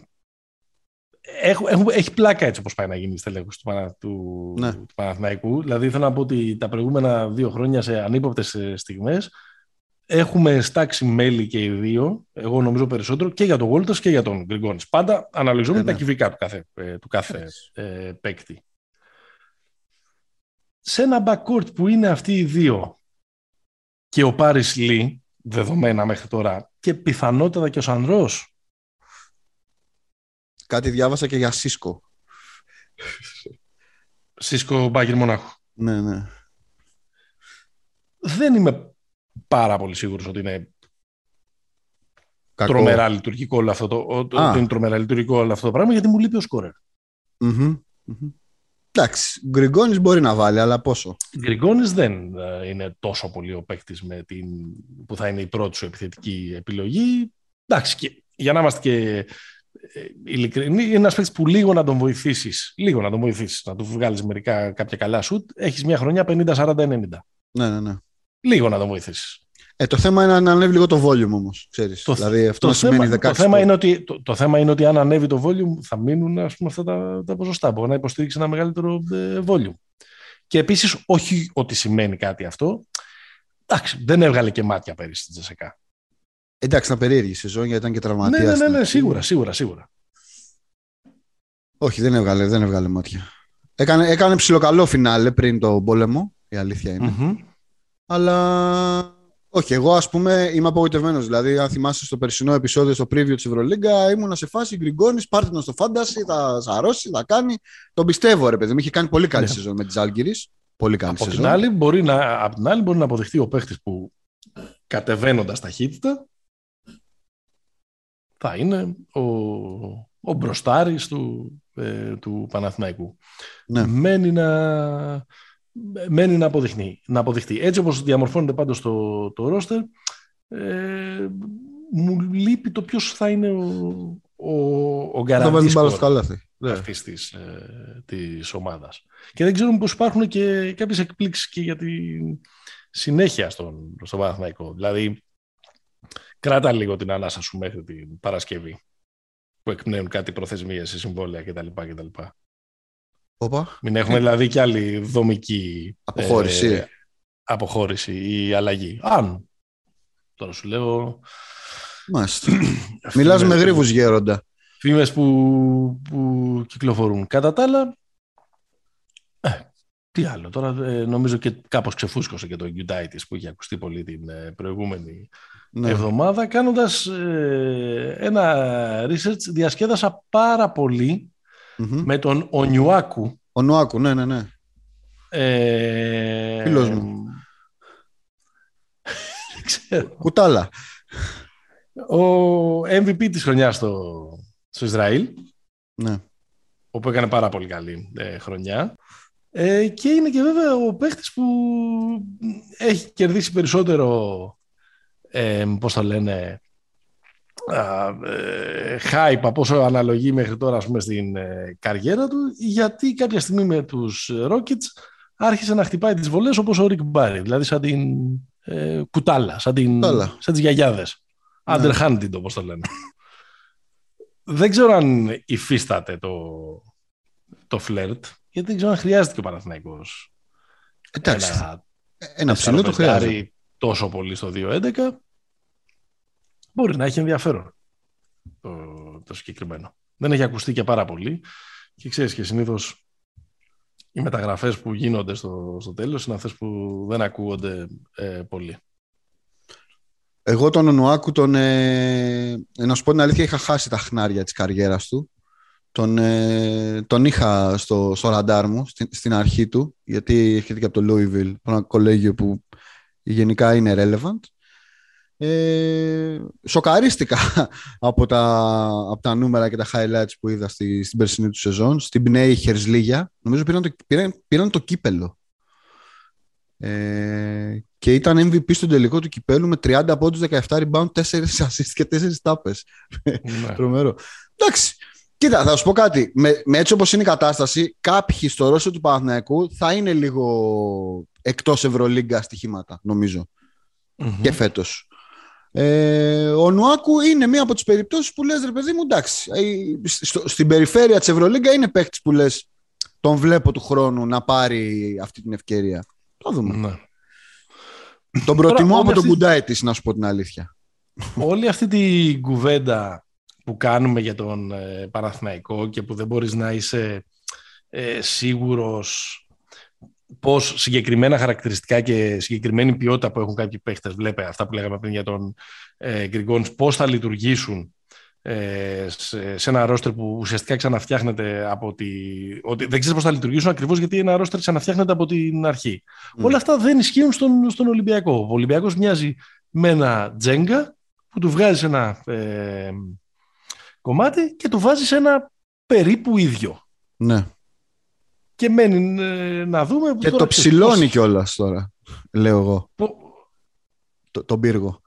έχει πλάκα έτσι όπως πάει να γίνει η στελέχωση του, του, ναι. του Παναθηναϊκού. Δηλαδή θέλω να πω ότι τα προηγούμενα δύο χρόνια σε ανύποπτες ε, στιγμές έχουμε στάξει μέλη και οι δύο, εγώ νομίζω περισσότερο, και για τον Γόλτος και για τον Γκριγκόνης. Πάντα αναλογίζουμε ε, τα ναι. κυβικά του κάθε, ε, του κάθε ε, παίκτη. Σε ένα backcourt που είναι αυτοί οι δύο και ο Πάρης Λί, δεδομένα μέχρι τώρα, και πιθανότατα και ο Σανδρός, Κάτι διάβασα και για Σίσκο. Σίσκο Μπάγκερ Μονάχου. Ναι, ναι. Δεν είμαι πάρα πολύ σίγουρος ότι είναι Κακό. τρομερά λειτουργικό όλο αυτό το, είναι τρομερά λειτουργικό όλο αυτό το πράγμα γιατί μου λείπει ο σκορερ. Mm-hmm. Εντάξει, Γκριγκόνης μπορεί να βάλει, αλλά πόσο; Γκριγκόνης δεν ε, είναι τόσο πολύ ο παίκτης που θα είναι η πρώτη σου επιθετική επιλογή. Εντάξει, και για να είμαστε και ε, ειλικρινή, είναι ένας παίκτης που λίγο να τον βοηθήσεις. Λίγο να τον βοηθήσεις. Να του βγάλεις μερικά κάποια καλά σουτ. Έχεις μια χρονιά 50-40-90. Ναι, ναι, ναι. Λίγο να τον βοηθήσεις. Ε, το θέμα είναι να ανέβει λίγο το volume όμως. Το, δηλαδή, αυτό το, θέμα, 16 το, θέμα είναι ότι, το, το, θέμα είναι ότι αν ανέβει το volume θα μείνουν ας πούμε, αυτά τα, τα ποσοστά. Μπορεί να υποστηρίξει ένα μεγαλύτερο ε, volume. Και επίσης, όχι ότι σημαίνει κάτι αυτό. Εντάξει, δεν έβγαλε και μάτια πέρυσι στην Τζεσεκά. Εντάξει, ήταν περίεργη η σεζόν γιατί ήταν και τραυματίας. Ναι, ναι, ναι, ναι, σίγουρα, σίγουρα, σίγουρα. Όχι, δεν έβγαλε, δεν έβγαλε μάτια. Έκανε, έκανε ψιλοκαλό φινάλε πριν το πόλεμο, η αλήθεια Αλλά όχι, εγώ ας πούμε είμαι απογοητευμένος. Δηλαδή, αν θυμάσαι στο περσινό επεισόδιο στο preview της Ευρωλίγκα, ήμουνα σε φάση γκριγκόνης, πάρτε τον στο φάνταση, θα σαρώσει, θα κάνει. Τον πιστεύω, ρε παιδί μου. Είχε κάνει πολύ καλή ναι. σεζόν με τη Άλγηρη. Πολύ καλή από σεζόν. Την άλλη, μπορεί να, από την άλλη, μπορεί να αποδειχθεί ο παίχτης που κατεβαίνοντας ταχύτητα θα είναι ο, ο μπροστάρης του, ε, του Παναθηναϊκού. Ναι. Μένει, να, μένει να, αποδειχθεί, να αποδειχθεί. Έτσι όπως διαμορφώνεται πάντως το, το ρόστερ, ε, μου λείπει το ποιος θα είναι ο, ο, ο γκαραντής ναι. αυτής της, ε, της ομάδας. Και δεν ξέρουμε πως υπάρχουν και κάποιες εκπλήξεις και για τη συνέχεια στον, στον Παναθηναϊκό. Δηλαδή, κράτα λίγο την ανάσα σου μέχρι την Παρασκευή που εκπνέουν κάτι προθεσμίες σε συμβόλαια κτλ. κτλ. Οπα. Μην έχουμε δηλαδή κι άλλη δομική αποχώρηση. Ε, αποχώρηση ή αλλαγή. Αν. Τώρα σου λέω. Μάλιστα. Μιλάς με γρήβους γέροντα. Φήμες που, που κυκλοφορούν. Κατά τα άλλα, ε, τι άλλο. Τώρα ε, νομίζω και κάπως ξεφούσκωσε και το Γιουντάιτης που είχε ακουστεί πολύ την ε, προηγούμενη ναι. εβδομάδα. Κάνοντας ε, ένα research διασκέδασα πάρα με τον Ονιουάκου. Ονιουάκου, ναι, ναι, ναι. Ε, Φίλος μου. Κουτάλα. Ο MVP της χρονιάς στο, στο Ισραήλ. Ναι. Όπου έκανε πάρα πολύ καλή ε, χρονιά. Ε, και είναι και βέβαια ο παίχτης που έχει κερδίσει περισσότερο, ε, πώς το λένε, ε, hype από όσο αναλογεί μέχρι τώρα πούμε, στην ε, καριέρα του γιατί κάποια στιγμή με τους Rockets άρχισε να χτυπάει τις βολές όπως ο Rick Barry δηλαδή σαν την ε, κουτάλα σαν, την, σαν τις γιαγιάδες. Ναι. underhanded όπως το λένε. Δεν ξέρω αν υφίσταται το, το φλερτ γιατί δεν ξέρω αν χρειάζεται και ο Παναθηναϊκός Εντάξει, ένα, ένα ψηλό το χρειάζεται τόσο πολύ στο 2-11 μπορεί να έχει ενδιαφέρον το, το συγκεκριμένο. Δεν έχει ακουστεί και πάρα πολύ και ξέρεις και συνήθως οι μεταγραφές που γίνονται στο, στο τέλος είναι αυτές που δεν ακούγονται ε, πολύ. Εγώ τον Ονουάκου τον, ε, να σου πω την αλήθεια, είχα χάσει τα χνάρια της καριέρας του. Τον, ε, τον είχα στο, στο ραντάρ μου στην, στην αρχή του, γιατί έρχεται και από το Louisville, ένα κολέγιο που γενικά είναι relevant. Ε, σοκαρίστηκα από τα, από τα νούμερα και τα highlights που είδα στη, στην περσινή του σεζόν. Στην Πνέη Χερσλίγια. Νομίζω πήραν το, πήραν, πήραν το κύπελο. Ε, και ήταν MVP στον τελικό του κυπέλου με 30 πόντους, 17 rebound, 4 assists και 4 τάπες. Ναι. Τρομερό. Εντάξει. Κοίτα, θα σου πω κάτι. Με, με έτσι όπως είναι η κατάσταση, κάποιοι στο Ρώσο του Παναθηναϊκού θα είναι λίγο εκτός Ευρωλίγκα στοιχήματα, νομίζω. Mm-hmm. Και φέτος. Ε, ο Νουάκου είναι μία από τις περιπτώσεις που λες ρε παιδί μου εντάξει ε, στο, στην περιφέρεια της Ευρωλίγκα είναι παίχτης που λες τον βλέπω του χρόνου να πάρει αυτή την ευκαιρία το δούμε ναι. τον προτιμώ από τον κουντάι της να σου πω την αλήθεια όλη αυτή την κουβέντα που κάνουμε για τον ε, Παναθηναϊκό και που δεν μπορείς να είσαι ε, σίγουρος πώς συγκεκριμένα χαρακτηριστικά και συγκεκριμένη ποιότητα που έχουν κάποιοι παίχτες, βλέπε αυτά που λέγαμε πριν για τον ε, Γκριγκόνης, πώς θα λειτουργήσουν ε, σε, σε, ένα ρόστερ που ουσιαστικά ξαναφτιάχνεται από τη... Ότι δεν ξέρεις πώς θα λειτουργήσουν ακριβώς γιατί ένα ρόστερ ξαναφτιάχνεται από την αρχή. Mm. Όλα αυτά δεν ισχύουν στον, στον Ολυμπιακό. Ο Ολυμπιακός μοιάζει με ένα τζέγκα που του βγάζει ένα ε, κομμάτι και του βάζεις ένα περίπου ίδιο. Ναι. Και μένει ε, να δούμε. Και το ψηλώνει πώς... κιόλας τώρα, λέω εγώ. Το, τον πύργο.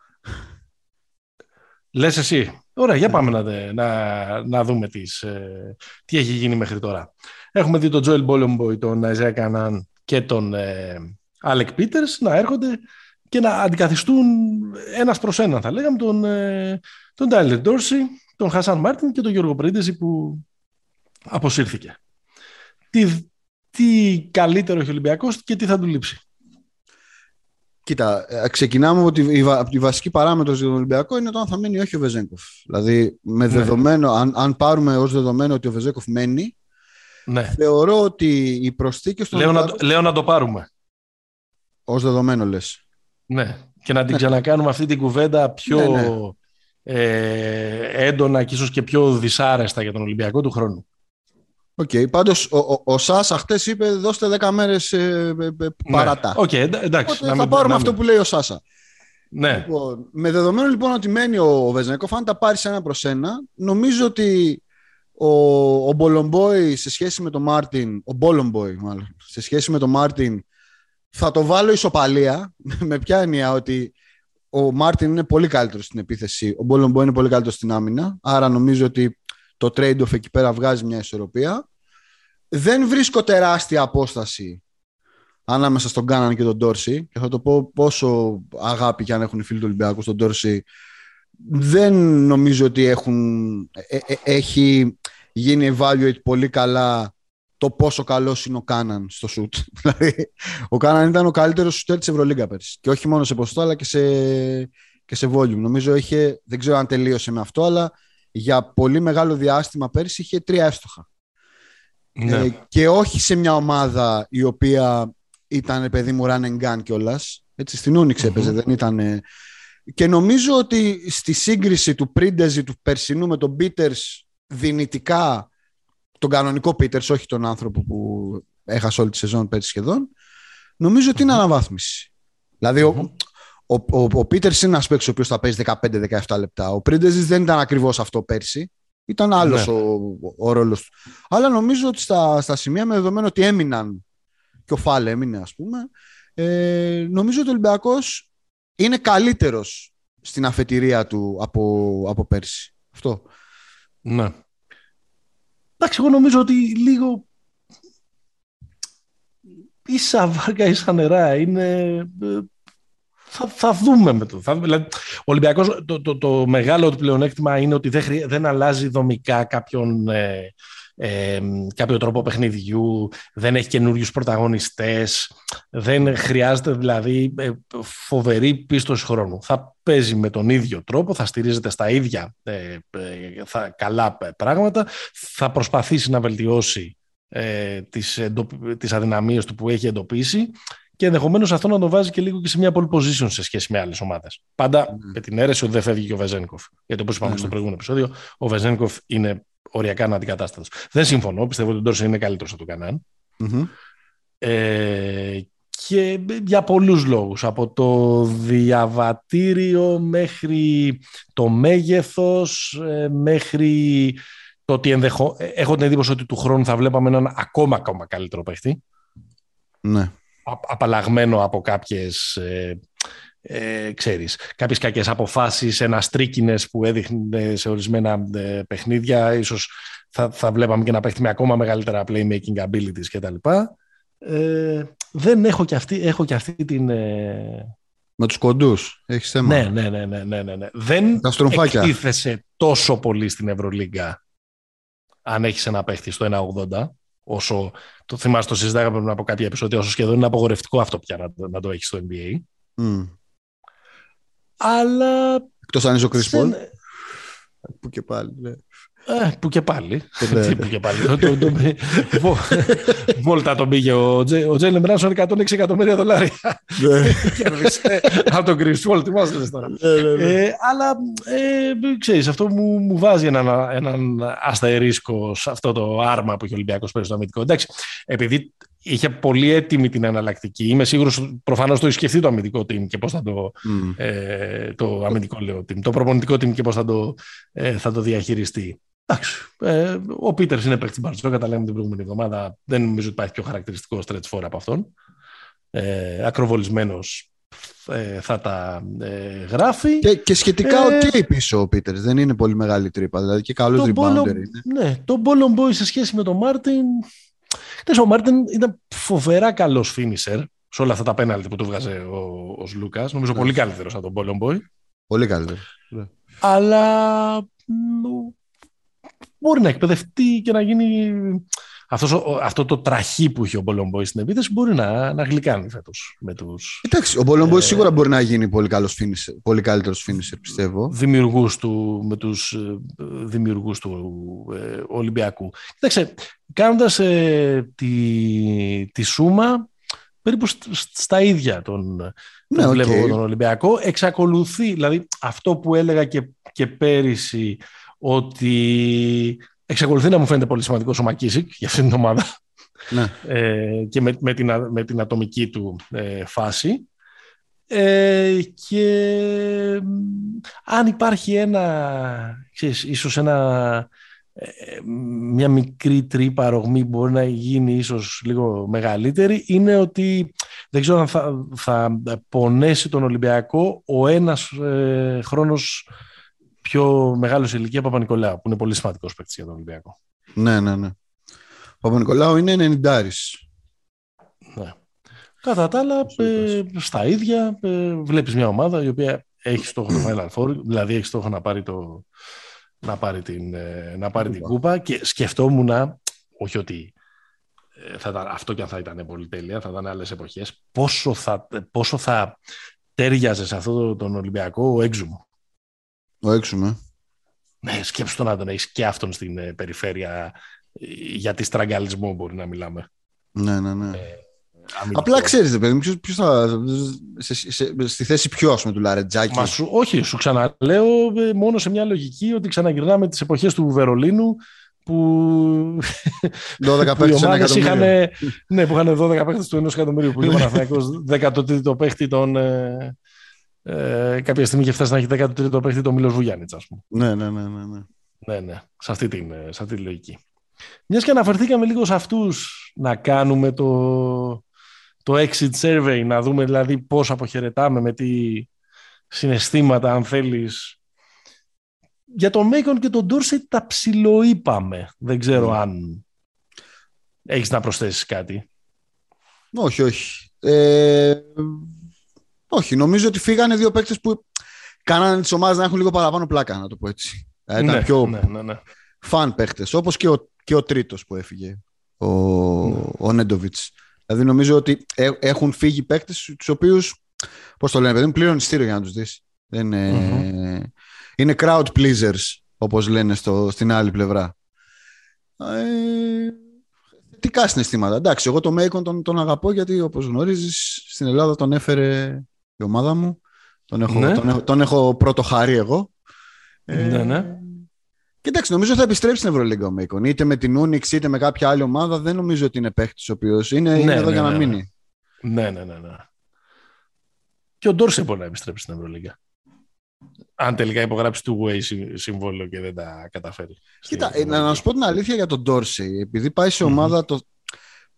Λες εσύ. Ωραία, για ναι. πάμε να, να, να δούμε τις, ε, τι έχει γίνει μέχρι τώρα. Έχουμε δει τον Τζόελ Μπόλεμποϊ, τον Αιζέα Κανάν και τον ε, Άλεκ Πίτερς να έρχονται και να αντικαθιστούν ένας προς έναν, θα λέγαμε, τον, ε, τον Τάιλερ Ντόρσι, τον Χασάν Μάρτιν και τον Γιώργο Πρίντεζη που αποσύρθηκε. Τι, τι καλύτερο έχει ο Ολυμπιακός και τι θα του λείψει; Κοίτα, ε, ξεκινάμε από τη, από τη βασική παράμετρος του Ολυμπιακού είναι το αν θα μένει ή όχι ο Βεζέγκοφ. Δηλαδή, με ναι. δεδομένο, αν, αν πάρουμε ως δεδομένο ότι ο Βεζέγκοφ μένει, ναι. θεωρώ ότι οι προσθήκες του. Λέω, να, λέω να το πάρουμε. Ω δεδομένο, λες. Ναι. Και να την ξανακάνουμε αυτή την κουβέντα πιο ναι, ναι. Ε, έντονα και ίσως και πιο δυσάρεστα για τον Ολυμπιακό του χρόνου. OK, okay, πάντως ο, ο, ο Σάσα χτες είπε δώστε 10 μέρες ε, ε, ε ναι. παρατά. OK, okay, εντάξει. Οπότε θα πάρουμε αυτό που λέει ο Σάσα. Ναι. Λοιπόν, με δεδομένο λοιπόν ότι μένει ο Βεζένκοφ, αν τα πάρει ένα προς ένα, νομίζω ότι ο, ο Μπολομπόι σε σχέση με τον Μάρτιν, ο Μπολομπόι μάλλον, σε σχέση με τον Μάρτιν, θα το βάλω ισοπαλία. με ποια έννοια ότι ο Μάρτιν είναι πολύ καλύτερος στην επίθεση, ο Μπολομπόη είναι πολύ καλύτερος στην άμυνα. Άρα νομίζω ότι το trade-off εκεί πέρα βγάζει μια ισορροπία. Δεν βρίσκω τεράστια απόσταση ανάμεσα στον Κάναν και τον Τόρση και θα το πω πόσο αγάπη και αν έχουν οι φίλοι του Ολυμπιακού στον Τόρση δεν νομίζω ότι έχουν, ε, ε, έχει γίνει evaluate πολύ καλά το πόσο καλός είναι ο Κάναν στο σουτ. Δηλαδή, ο Κάναν ήταν ο καλύτερος σουτέρ της Ευρωλίγκα πέρσι. Και όχι μόνο σε ποσοστό, αλλά και σε, και σε volume. Νομίζω είχε, δεν ξέρω αν τελείωσε με αυτό, αλλά για πολύ μεγάλο διάστημα πέρσι είχε τρία εύστοχα. Ναι. Ε, και όχι σε μια ομάδα η οποία ήταν παιδί μου run and gun κιόλας. Έτσι, στην Ούνιξ έπαιζε, δεν ήταν. Και νομίζω ότι στη σύγκριση του Πρίντεζι του περσινού με τον Πίτερ δυνητικά τον κανονικό Πίτερς, όχι τον άνθρωπο που έχασε όλη τη σεζόν πέρσι σχεδόν, νομίζω ότι είναι αναβάθμιση. Δηλαδή, ο, ο, ο, ο Πίτερς είναι ένας παίκτης ο οποίος θα παίζει 15-17 λεπτά. Ο Πρίντεζι δεν ήταν ακριβώς αυτό πέρσι. Ήταν άλλος ναι. ο, ο ρόλος του. Αλλά νομίζω ότι στα, στα σημεία με δεδομένο ότι έμειναν και ο Φάλε έμεινε, ας πούμε, ε, νομίζω ότι ο Ολυμπιακός είναι καλύτερος στην αφετηρία του από, από πέρσι. Αυτό. Ναι. Εντάξει, εγώ νομίζω ότι λίγο ίσα βάρκα, ίσα νερά. Είναι... Ε, θα, θα δούμε με το. Θα, δηλαδή, ο Ολυμπιακός, το, το, το, μεγάλο του πλεονέκτημα είναι ότι δεν, δεν αλλάζει δομικά κάποιον, ε, ε, κάποιο τρόπο παιχνιδιού, δεν έχει καινούριους πρωταγωνιστές, δεν χρειάζεται δηλαδή ε, φοβερή πίστοση χρόνου. Θα παίζει με τον ίδιο τρόπο, θα στηρίζεται στα ίδια ε, θα, καλά πράγματα, θα προσπαθήσει να βελτιώσει ε, τις, τις αδυναμίες του που έχει εντοπίσει και ενδεχομένως αυτό να το βάζει και λίγο και σε μια pole position σε σχέση με άλλες ομάδες. Πάντα mm. με την αίρεση ότι δεν φεύγει και ο Βεζένικοφ. Γιατί όπως είπαμε mm. στο προηγούμενο επεισόδιο, ο Βεζένικοφ είναι οριακά αναντικατάστατος. Δεν συμφωνώ. Πιστεύω ότι ο Ντόρσον είναι καλύτερος από τον Κανάν. Mm-hmm. Ε, και για πολλούς λόγους. Από το διαβατήριο μέχρι το μέγεθος, ε, μέχρι το ότι ενδεχο... έχω την εντύπωση ότι του χρόνου θα βλέπαμε έναν ακόμα, ακόμα καλύτερο παίχτη. Ναι. απαλλαγμένο από κάποιες ε, ε, ξέρεις, κάποιες κακές αποφάσεις, ένας τρίκινες που έδειχνε σε ορισμένα ε, παιχνίδια, ίσως θα, θα βλέπαμε και να παίχτη με ακόμα μεγαλύτερα playmaking abilities κτλ. Ε, δεν έχω και αυτή, έχω και αυτή την... Ε... Με τους κοντούς, έχεις θέμα. Ναι, ναι, ναι, ναι, ναι, ναι. ναι. Δεν εκτίθεσε τόσο πολύ στην Ευρωλίγκα αν έχεις ένα παίχτη στο 1.80 όσο το θυμάσαι το συζητάγαμε πριν από κάποια επεισόδια όσο σχεδόν είναι απογορευτικό αυτό πια να, να το έχεις στο NBA. Mm. Αλλά... Εκτός αν είσαι ο Chris Paul. Που και πάλι, ναι. Ε, που και πάλι. Ναι. Τι που και πάλι. Βόλτα τον πήγε ο Τζέιλεν Μπράνσον 106 εκατομμύρια δολάρια. Ναι. Από τον Chris Paul, θυμάστε τώρα. Ναι, ε, αλλά ε, ξέρεις, αυτό μου βάζει έναν αστερίσκο σε αυτό το άρμα που έχει ο Ολυμπιακός πέρυσι στο αμυντικό. Εντάξει, επειδή είχε πολύ έτοιμη την εναλλακτική. Είμαι σίγουρος, προφανώς το έχει σκεφτεί το αμυντικό team και πώς θα το, mm. ε, το αμυντικό λέω team, το προπονητικό team και πώς θα το, ε, θα το διαχειριστεί. Εντάξει, ε, ο Πίτερς είναι παίκτης Μπαρτζώκα, καταλάβαμε την προηγούμενη εβδομάδα. Δεν νομίζω ότι υπάρχει πιο χαρακτηριστικό stretch four από αυτόν. Ε, ακροβολισμένος ε, θα τα ε, γράφει. Και, και σχετικά ε, OK okay πίσω ο Πίτερς. Δεν είναι πολύ μεγάλη τρύπα. Δηλαδή και καλό rebounder είναι. Ναι, το Μπολομπόι σε σχέση με τον Μάρτιν ο Μάρτιν ήταν φοβερά καλός finisher σε όλα αυτά τα πέναλτι που του βγάζε ο, ο Λούκας. Νομίζω πολύ καλύτερος από τον Πόλεον Μπόι. Πολύ καλύτερος. Ναι. Αλλά μπορεί να εκπαιδευτεί και να γίνει. Αυτός, αυτό το τραχή που είχε ο Μπολομπόη στην επίθεση μπορεί να, να γλυκάνει φέτος με τους. Εντάξει, ο Μπολομπόη ε, σίγουρα μπορεί να γίνει πολύ, καλός finisher, πολύ καλύτερος φίνισερ, πιστεύω. Δημιουργούς του, με τους ε, δημιουργούς του ε, Ολυμπιακού. Κοίταξε, κάνοντας ε, τη, τη σούμα περίπου στα ίδια τον, ναι, τον βλέπω τον Ολυμπιακό. Εξακολουθεί, δηλαδή αυτό που έλεγα και, και πέρυσι ότι εξακολουθεί να μου φαίνεται πολύ σημαντικός ο Μακίσικ για αυτήν την ομάδα ναι. ε, και με, με, την, με την ατομική του ε, φάση. Ε, και αν υπάρχει ένα, ξέρεις, ίσως ένα, ε, μια μικρή τρύπα ρογμή μπορεί να γίνει ίσως λίγο μεγαλύτερη είναι ότι δεν ξέρω αν θα, θα πονέσει τον Ολυμπιακό ο ένας ε, χρόνος πιο μεγάλος σε ηλικία Παπα-Νικολάου, που είναι πολύ σημαντικός παίκτης για τον Ολυμπιακό. Ναι, ναι, ναι. Ο Παπα-Νικολάου είναι 90 Ναι. Κατά τα άλλα, ε, στα ίδια, ε, βλέπεις μια ομάδα η οποία έχει στόχο το Final Four, δηλαδή έχει στόχο να πάρει, το, να πάρει, την, ε, να πάρει την κούπα και σκεφτόμουν, όχι ότι ε, θα ήταν, αυτό και αν θα ήταν πολύ τέλεια, θα ήταν άλλες εποχές, πόσο θα, πόσο θα τέριαζε σε αυτό τον Ολυμπιακό ο Έξουμ. Ο Έξουμ, ε. Ναι, σκέψου να τον έχεις και αυτόν στην ε, περιφέρεια για τη στραγγαλισμό μπορεί να μιλάμε. Ναι, ναι, ναι. Ε, Απλά ξέρεις, παιδί μου, ποιος θα. Σε, σε, στη θέση ποιος, α πούμε, του Λαρετζάκη; Μα σου, όχι, σου ξαναλέω μόνο σε μια λογική ότι ξαναγυρνάμε τις εποχές του Βερολίνου που 12 παίχτες είχαν, ναι, που είχαν 12 παίχτες του 1 εκατομμύριου που είχε ο Παναθηναϊκός 13ο παίχτη τον... Ε, ε, κάποια στιγμή είχε φτάσει να έχει 13ο παίχτη τον Μίλος Βουγιάννητς, ας πούμε. Ναι, ναι, ναι, ναι, ναι. Ναι, ναι, σε αυτή, την, σε αυτή τη λογική. Μιας και αναφερθήκαμε λίγο σε αυτούς να κάνουμε το, το exit survey, να δούμε δηλαδή πώς αποχαιρετάμε με τι συναισθήματα, αν θέλεις, για τον Μέικον και τον Ντόρσετ τα ψιλοείπαμε. Δεν ξέρω mm. αν έχεις να προσθέσεις κάτι. Όχι, όχι. Ε, όχι, νομίζω ότι φύγανε δύο παίκτες που κάνανε τις ομάδες να έχουν λίγο παραπάνω πλάκα, να το πω έτσι. Ε, ήταν ναι, πιο ναι, ναι, ναι. φαν παίκτες, όπως και ο, και ο τρίτος που έφυγε, ο, ναι. ο Νέντοβιτς. Δηλαδή νομίζω ότι ε, έχουν φύγει παίκτες τους οποίους, πώς το λένε, παιδί μου, πλήρωνε ειστήριο για να τους δεις. Δεν είναι είναι crowd pleasers, όπως λένε στο, στην άλλη πλευρά. Ε, θετικά συναισθήματα. Εντάξει, εγώ το Μέικον τον, τον αγαπώ γιατί όπως γνωρίζεις στην Ελλάδα τον έφερε η ομάδα μου. Τον έχω, ναι. τον, έχω, τον έχω πρώτο χαρί εγώ. Ε, ναι, ναι. Κοιτάξτε, νομίζω θα επιστρέψει στην Ευρωλίγκα ο Μέικον. Είτε με την Ούνιξ είτε με κάποια άλλη ομάδα. Δεν νομίζω ότι είναι παίχτη ο οποίος είναι, είναι εδώ ναι, για να ναι, μείνει. Ναι, ναι, ναι. ναι. Και ο Ντόρσε μπορεί να επιστρέψει στην Ευρωλίγκα αν τελικά υπογράψει του way συμβόλαιο και δεν τα καταφέρει. Κοίτα, ε, να, σου πω την αλήθεια για τον Ντόρσεϊ. Επειδή πάει σε ομάδα, το,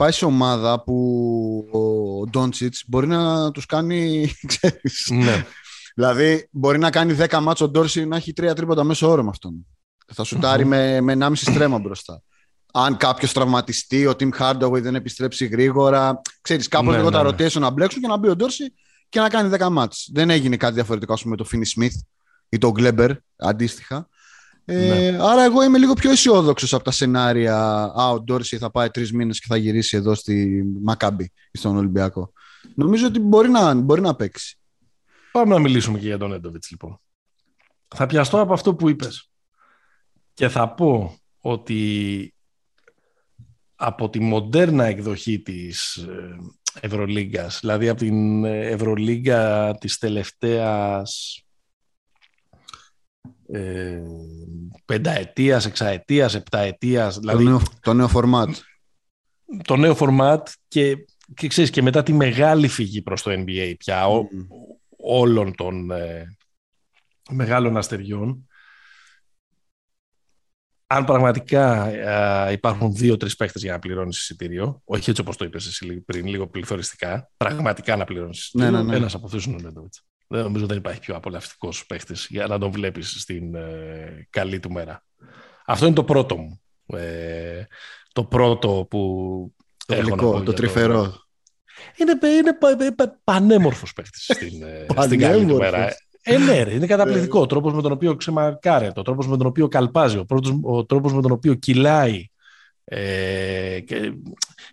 πάει σε ομάδα που ο Ντόντσιτς μπορεί να τους κάνει, ξέρεις. Ναι. δηλαδή, μπορεί να κάνει 10 μάτσο ο Ντόρσεϊ να έχει τρία τρίποτα μέσω όρο με αυτόν. Θα σουτάρει με, με 1,5 στρέμμα μπροστά. Αν κάποιος τραυματιστεί, ο Τιμ Hardaway δεν επιστρέψει γρήγορα. Ξέρεις, κάπως ναι, λίγο ναι, τα ναι. rotation να μπλέξουν και να μπει ο Ντόρσι και να κάνει 10 μάτς. Δεν έγινε κάτι διαφορετικό, ας πούμε, με το Φίνι Σμιθ ή το Γκλέμπερ, αντίστοιχα. Ε, ναι. Άρα εγώ είμαι λίγο πιο αισιόδοξος από τα σενάρια «Α, ο Ντόρση θα πάει τρεις μήνες και θα γυρίσει εδώ στη Μακάμπη, στον Ολυμπιακό». Νομίζω ότι μπορεί να, μπορεί να παίξει. Πάμε να μιλήσουμε και για τον Έντοβιτς, λοιπόν. Θα πιαστώ από αυτό που είπες και θα πω ότι από τη μοντέρνα εκδοχή της ε, Ευρωλίγκας, δηλαδή από την Ευρωλίγκα της τελευταίας ε, πενταετίας, εξαετίας, επταετίας. Δηλαδή, το, νέο, το νέο φορμάτ. Το νέο φορμάτ και, και ξέρεις και μετά τη μεγάλη φυγή προς το NBA πια mm. όλων των ε, μεγάλων αστεριών αν πραγματικά ε, υπάρχουν δύο-τρει παίχτες για να πληρώνεις εισιτήριο, όχι έτσι όπως το είπες εσύ πριν, λίγο πληθωριστικά, πραγματικά να πληρώνεις εισιτήριο, ναι, ναι, ναι. ένας από αυτούς είναι ο Νέντοβιτς. Δεν νομίζω δεν υπάρχει πιο απολαυστικός παίχτης για να τον βλέπεις στην ε, καλή του μέρα. Αυτό είναι το πρώτο μου. Ε, το πρώτο που. Το γλυκό, το τρυφερό. Είναι, είναι, είναι πανέμορφος παίχτης στην, ε, στην καλή του μέρα. Ε, ναι, είναι καταπληκτικό. Ο τρόπος με τον οποίο ξεμαρκάρεται, ο τρόπος με τον οποίο καλπάζει, ο, ο τρόπος με τον οποίο κυλάει. Ε, και,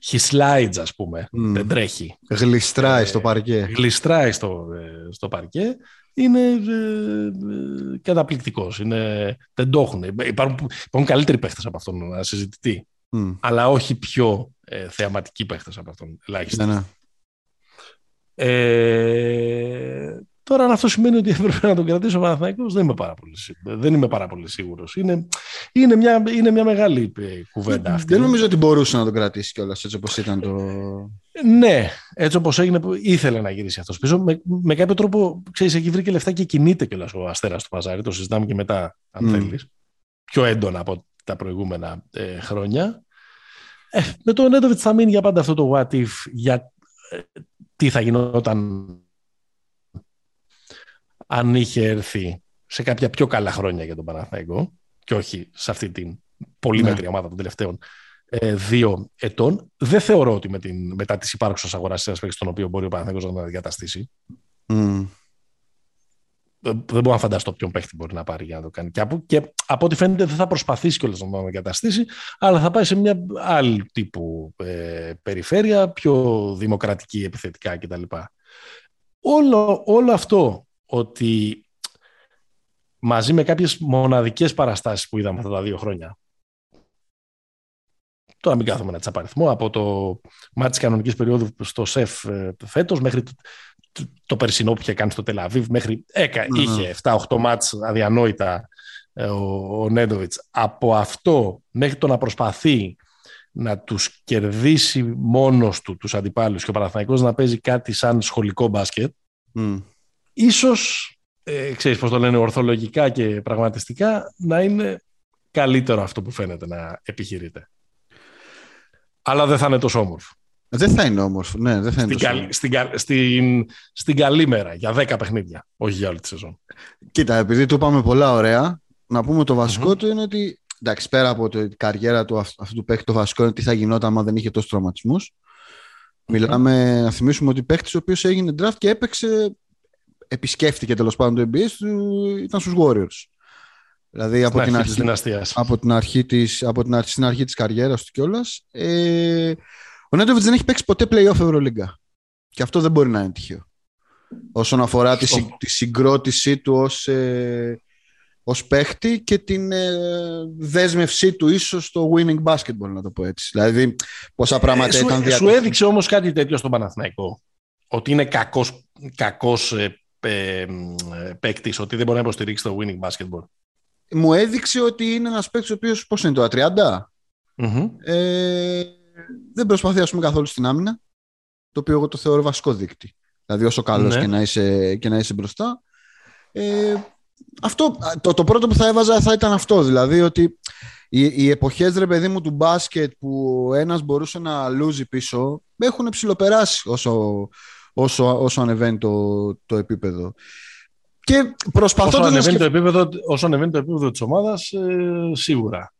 he slides, ας πούμε. Δεν τρέχει. Γλιστράει στο παρκέ. Γλιστράει στο, ε, στο παρκέ. Είναι ε, ε καταπληκτικός. Είναι, δεν το έχουν. Υπάρχουν, υπάρχουν καλύτεροι παίχτες από αυτόν να συζητηθεί. Αλλά όχι πιο ε, θεαματικοί παίχτες από αυτόν. Ελάχιστα. Ναι, ναι. Ε, Τώρα, αν αυτό σημαίνει ότι έπρεπε να τον κρατήσω ο Παναθηναϊκός, δεν είμαι πάρα πολύ, δεν είμαι πάρα πολύ σίγουρος. Είναι, είναι, μια, είναι μια μεγάλη ε, κουβέντα αυτή. Δεν νομίζω ότι μπορούσε να τον κρατήσει κιόλας έτσι όπως ήταν το. Ναι, έτσι όπως έγινε, ήθελε να γυρίσει αυτός πίσω. Με, με κάποιο τρόπο, ξέρεις, έχει βρει και λεφτά και κινείται κιόλας ο αστέρας του Παζάρι. Το συζητάμε και μετά, αν mm. θέλεις. Πιο έντονα από τα προηγούμενα ε, χρόνια. Ε, με το Νέντοβιτς θα μείνει για πάντα αυτό το what if για ε, τι θα γινόταν αν είχε έρθει σε κάποια πιο καλά χρόνια για τον Παναθηναϊκό και όχι σε αυτή την πολύ ναι. μέτρη ομάδα των τελευταίων ε, δύο ετών. Δεν θεωρώ ότι με την, μετά τις υπάρχουσες αγοραστές στον οποίο μπορεί ο Παναθηναϊκός να τον αντικαταστήσει. Mm δεν μπορώ να φανταστώ ποιον παίχτη μπορεί να πάρει για να το κάνει. Και από, και από ό,τι φαίνεται δεν θα προσπαθήσει κιόλας να τον εγκαταστήσει, αλλά θα πάει σε μια άλλη τύπου ε, περιφέρεια, πιο δημοκρατική, επιθετικά κτλ. Όλο, όλο αυτό ότι μαζί με κάποιες μοναδικές παραστάσεις που είδαμε αυτά τα δύο χρόνια, τώρα μην κάθομαι να τι απαριθμώ, από το μάτι της κανονικής περίοδου στο ΣΕΦ ε, φέτος μέχρι το περσινό που είχε κάνει στο Τελαβίβ μέχρι έκα, mm. είχε 7-8 μάτς αδιανόητα ε, ο, ο Νέντοβιτς. Από αυτό μέχρι το να προσπαθεί να τους κερδίσει μόνος του τους αντιπάλους και ο Παναθηναϊκός να παίζει κάτι σαν σχολικό μπάσκετ mm. Ίσως, ε, ξέρεις πώς το λένε, ορθολογικά και πραγματιστικά να είναι καλύτερο αυτό που φαίνεται να επιχειρείται. Αλλά δεν θα είναι τόσο όμορφο. Δεν θα είναι όμορφο. Ναι, δεν θα είναι στην, καλή, στην, στην, στην, καλή μέρα, για 10 παιχνίδια, όχι για όλη τη σεζόν. Κοίτα, επειδή του είπαμε πολλά ωραία, να πούμε το βασικό του είναι ότι εντάξει, πέρα από την καριέρα του αυτού του παίκτη, το βασικό είναι τι θα γινόταν αν δεν είχε τόσους τραυματισμούς. Μιλάμε, να θυμίσουμε ότι παίκτης ο οποίος έγινε draft και έπαιξε, επισκέφτηκε τέλος πάντων το NBA του, ήταν στους Warriors. Δηλαδή από την, αρχή, της από την αρχή της, από την αρχή, στην αρχή της καριέρας του κιόλας. Ε, ο Νέντοβιτς δεν έχει παίξει ποτέ playoff Ευρωλίγκα. Και αυτό δεν μπορεί να είναι τυχαίο. Όσον αφορά τη, τη συγκρότησή του ως, ε, ως παίχτη και την ε, δέσμευσή του ίσως στο winning basketball, να το πω έτσι. Δηλαδή, πόσα πράγματα ε, ήταν διατεθείς. Σου έδειξε όμως κάτι τέτοιο στον Παναθηναϊκό. Ότι είναι κακός, κακός ε, ε, παίκτης, ότι δεν μπορεί να υποστηρίξει το winning basketball. Μου έδειξε ότι είναι ένας παίκτης ο οποίος, πώς είναι τώρα, 30? Mm-hmm. Ε, δεν προσπαθεί πούμε, καθόλου στην άμυνα, το οποίο εγώ το θεωρώ βασικό δείκτη. Δηλαδή όσο καλός ναι. και, να είσαι, και να είσαι μπροστά. Ε, αυτό, το, το πρώτο που θα έβαζα θα ήταν αυτό, δηλαδή ότι οι, οι εποχές ρε παιδί μου του μπάσκετ που ένας μπορούσε να λούζει πίσω έχουν ψηλοπεράσει όσο, όσο, όσο ανεβαίνει το, το επίπεδο. Και προσπαθώ όσο, ανεβαίνει το επίπεδο, όσο ανεβαίνει το επίπεδο της ομάδας, ε, σίγουρα.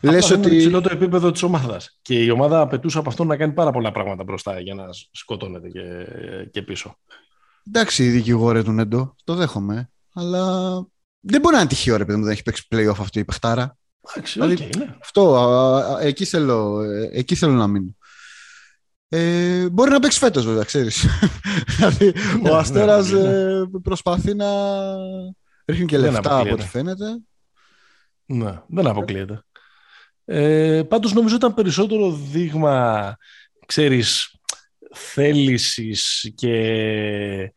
Λες ότι... Είναι υψηλό το επίπεδο της ομάδας. Και η ομάδα απαιτούσε από αυτό να κάνει πάρα πολλά πράγματα μπροστά για να σκοτώνεται και, και πίσω. Εντάξει, η δικηγόρη του Νέντο, το δέχομαι. Αλλά δεν μπορεί να είναι τυχαίο ρε παιδί μου, δεν έχει παίξει playoff αυτή η παιχτάρα. Εντάξει, δηλαδή, okay, ναι. Αυτό, α, α, εκεί, θέλω, ε, εκεί θέλω να μείνω. Ε, μπορεί να παίξει φέτος βέβαια, ξέρεις. δηλαδή, ναι, ο Αστέρας ναι, ναι, ναι. Ε, προσπαθεί να ρίχνει και λεφτά από ό,τι φαίνεται. Ναι, δεν αποκλείεται. Ε, πάντως νομίζω ήταν περισσότερο δείγμα, ξέρεις, θέλησης και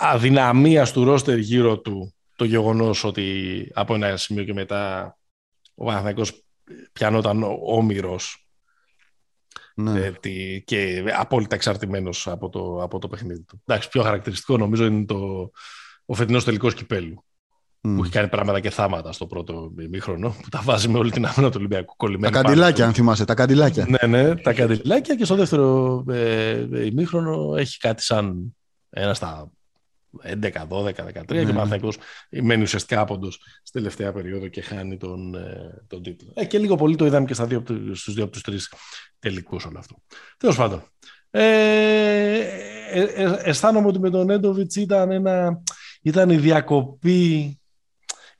αδυναμίας του ρόστερ γύρω του το γεγονός ότι από ένα σημείο και μετά ο Παναθηναϊκός πιανόταν όμοιρος ναι. και απόλυτα εξαρτημένος από το, από το παιχνίδι του. Εντάξει, πιο χαρακτηριστικό νομίζω είναι το, ο φετινός τελικός κυπέλου. Mm. Που έχει κάνει πράγματα και θάματα στο πρώτο ημίχρονο, που τα βάζει με όλη την άμυνα του Ολυμπιακού κολλημένα. Τα καντιλάκια, αν θυμάσαι, τα καντιλάκια. ναι, ναι, τα καντιλάκια και στο δεύτερο ε, ημίχρονο έχει κάτι σαν ένα στα 11, 12, 13 και ο Παναθηναϊκός μένει ουσιαστικά άποντος στη τελευταία περίοδο και χάνει τον, ε, τον τίτλο. Ε, και λίγο πολύ το είδαμε και στα δύο, στους δύο από τους τρεις τελικούς όλο αυτό. Τέλος πάντων. Ε, ε, ε, αισθάνομαι ότι με τον Έντοβιτς ήταν, ένα, ήταν η διακοπή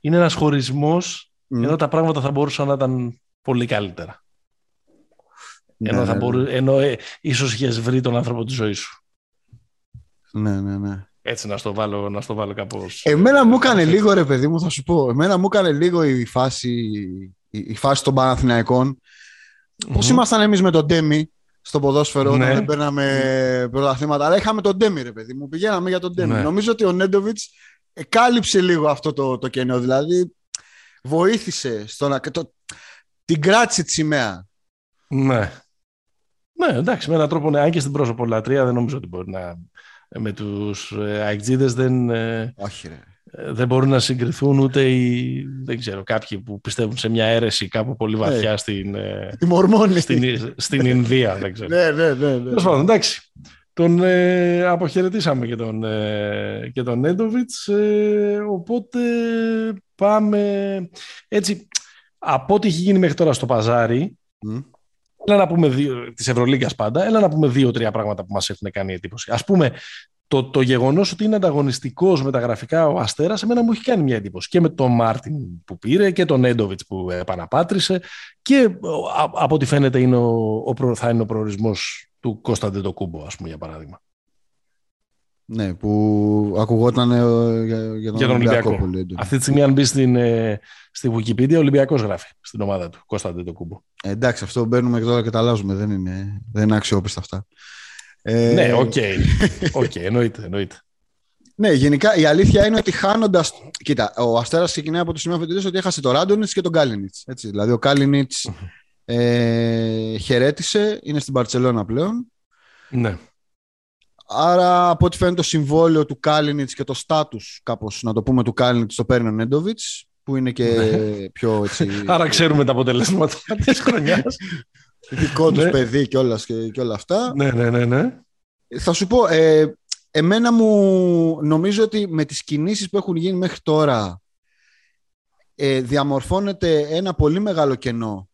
είναι ένας χωρισμός, mm. ενώ τα πράγματα θα μπορούσαν να ήταν πολύ καλύτερα. Ναι, ενώ, θα ναι, μπορού... ναι. ενώ ε, ίσως είχες βρει τον άνθρωπο της ζωής σου. Ναι, ναι, ναι. Έτσι να στο βάλω, να στο βάλω κάπως... Εμένα μου έκανε λίγο ρε παιδί μου, θα σου πω. Εμένα μου έκανε λίγο η φάση, η, η φάση των Παναθηναϊκών. Mm-hmm. Πώς ήμασταν εμείς με τον Ντέμι στο ποδόσφαιρο ναι. όταν δεν παίρναμε πρωταθλήματα. Αλλά είχαμε τον Ντέμι ρε παιδί μου. Πηγαίναμε για τον Ντέμι. Ναι. Νομίζω ότι ο Νέντοβιτς κάλυψε λίγο αυτό το, το κενό. Δηλαδή, βοήθησε στο να. Το, την κράτησε τη σημαία. Ναι. Ναι, εντάξει, με έναν τρόπο, ναι, αν και στην πρόσωπο λατρεία, δεν νομίζω ότι μπορεί να. Με τους ε, δεν. Ε, Όχι, ρε. Ε, δεν μπορούν να συγκριθούν ούτε οι, δεν ξέρω, κάποιοι που πιστεύουν σε μια αίρεση κάπου πολύ βαθιά hey, στην, η στην, στην Ινδία. Δεν ξέρω. ναι, ναι, ναι. ναι. Πάντων, εντάξει. τον ε, αποχαιρετήσαμε και τον, ε, και τον Νέντοβιτς, ε, οπότε πάμε έτσι, από ό,τι έχει γίνει μέχρι τώρα στο παζάρι, mm. Έλα να πούμε δύο, της Ευρωλίγκας πάντα, έλα να πούμε δύο-τρία πράγματα που μας έχουν κάνει εντύπωση. Ας πούμε, το, το γεγονός ότι είναι ανταγωνιστικός με τα γραφικά ο Αστέρας, εμένα μου έχει κάνει μια εντύπωση. Και με τον Μάρτιν που πήρε και τον Νέντοβιτς που επαναπάτρισε και από ό,τι φαίνεται είναι ο, ο, θα είναι ο προορισμός του Κώστα Αντετοκούνμπο, ας πούμε, για παράδειγμα. Ναι, που ακουγόταν ε, για, για τον, για τον Ολυμπιακό. Ολυμπιακό. Αυτή τη στιγμή, αν μπει στην, ε, στη Wikipedia, ο Ολυμπιακός γράφει στην ομάδα του. Κώστας Αντετοκούνμπο. Ε, εντάξει, αυτό μπαίνουμε και τώρα και τα αλλάζουμε. Δεν είναι, δεν είναι αξιόπιστα αυτά. Ε... Ναι, OK. Okay. okay, εννοείται, εννοείται. Ναι, γενικά η αλήθεια είναι ότι χάνοντας. Κοίτα, ο Αστέρας ξεκινάει από το σημείο αφετηρία ότι έχασε τον Ράντονιτς και τον Κάλινιτς. Δηλαδή, ο Κάλινιτ ε, χαιρέτησε, είναι στην Παρσελώνα πλέον. Ναι. Άρα, από ό,τι φαίνεται, το συμβόλαιο του Κάλινιτς και το στάτους, κάπως να το πούμε, του Κάλινιτς το παίρνει ο Νέντοβιτς, που είναι και ναι. πιο έτσι... Άρα ξέρουμε τα αποτελέσματα της χρονιάς. Δικό τους ναι. παιδί και όλας, και, όλα αυτά. Ναι, ναι, ναι, ναι. Θα σου πω, ε, εμένα μου νομίζω ότι με τις κινήσεις που έχουν γίνει μέχρι τώρα ε, διαμορφώνεται ένα πολύ μεγάλο κενό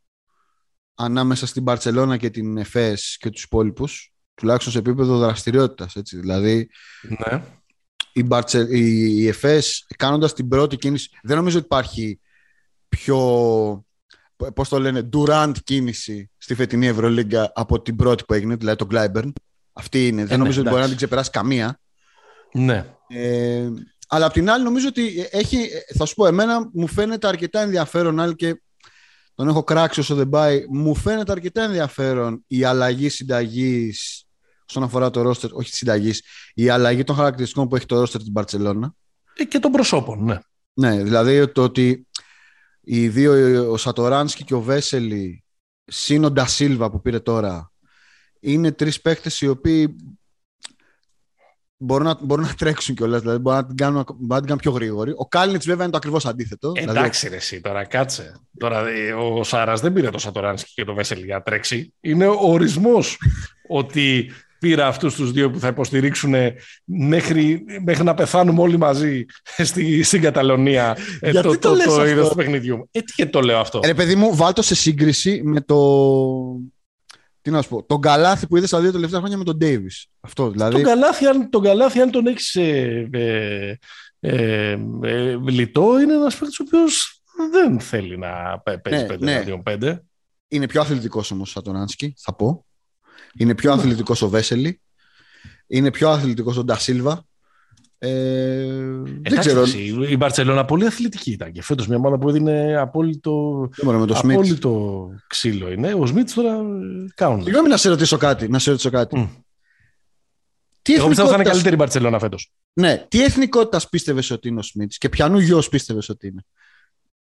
ανάμεσα στην Μπαρτσελώνα και την ΕΦΕΣ και τους υπόλοιπους, τουλάχιστον σε επίπεδο δραστηριότητας. Έτσι. Δηλαδή, ναι. η, Μπαρτσε, η, ΕΦΕΣ κάνοντας την πρώτη κίνηση, δεν νομίζω ότι υπάρχει πιο, πώς το λένε, Durant κίνηση στη φετινή Ευρωλίγκα από την πρώτη που έγινε, δηλαδή τον Glyburn. Αυτή είναι. δεν ε, ναι, νομίζω ότι μπορεί να την ξεπεράσει καμία. Ναι. Ε, αλλά απ' την άλλη νομίζω ότι έχει, θα σου πω, εμένα μου φαίνεται αρκετά ενδιαφέρον, άλλη και τον έχω κράξει όσο δεν πάει. Μου φαίνεται αρκετά ενδιαφέρον η αλλαγή συνταγής όσον αφορά το ρόστερ, όχι της συνταγής, η αλλαγή των χαρακτηριστικών που έχει το ρόστερ την Παρσελώνα. Ε, και των προσώπων, ναι. Ναι, δηλαδή το ότι οι δύο, ο Σατοράνσκι και ο Βέσελη, συν ο Ντασίλβα που πήρε τώρα, είναι τρεις παίκτες οι οποίοι μπορούν να, μπορούν να τρέξουν κιόλας, δηλαδή μπορούν να την κάνουν, να την κάνουν πιο γρήγορη. Ο Κάλινιτς βέβαια είναι το ακριβώς αντίθετο. Δηλαδή- εντάξει, δηλαδή... ρε, εσύ τώρα κάτσε. Τώρα, ε, ο Σάρας δεν πήρε το Σατοράνσκι και το Βέσελ για τρέξει. Είναι ο ορισμός ότι πήρα αυτούς τους δύο που θα υποστηρίξουν μέχρι, μέχρι να πεθάνουμε όλοι μαζί στη, στην Καταλωνία ε, το, το, το, το είδος του παιχνιδιού. Ε, τι το λέω αυτό; Ε, παιδί μου, βάλτο σε σύγκριση με το τι να σου πω, τον Καλάθι που είδες στα δύο τελευταία χρόνια με τον Ντέιβις. Αυτό δηλαδή. Τον Καλάθι, αν τον, Καλάθι, αν τον έχεις ε, ε, ε, ε, λιτό, είναι ένας παίκτης ο οποίος δεν θέλει να παίζει ναι, 5 ναι. 5. Είναι πιο αθλητικός όμως ο Σατονάνσκι, θα πω. Είναι πιο ναι. αθλητικός ο Βέσελη. Είναι πιο αθλητικός ο Ντασίλβα. Ε, δεν ξέρω. η Μπαρσελόνα πολύ αθλητική ήταν και φέτος μια ομάδα που έδινε απόλυτο, με το απόλυτο ξύλο είναι. Ο Σμιτς τώρα κάνουν. Συγγνώμη να σε ρωτήσω κάτι. Να σε ρωτήσω κάτι. Mm. Τι Εγώ πιστεύω θα είναι καλύτερη η Μπαρσελόνα φέτος. Ναι. Τι εθνικότητας πίστευες ότι είναι ο Σμιτς και ποιανού γιος πίστευες ότι είναι;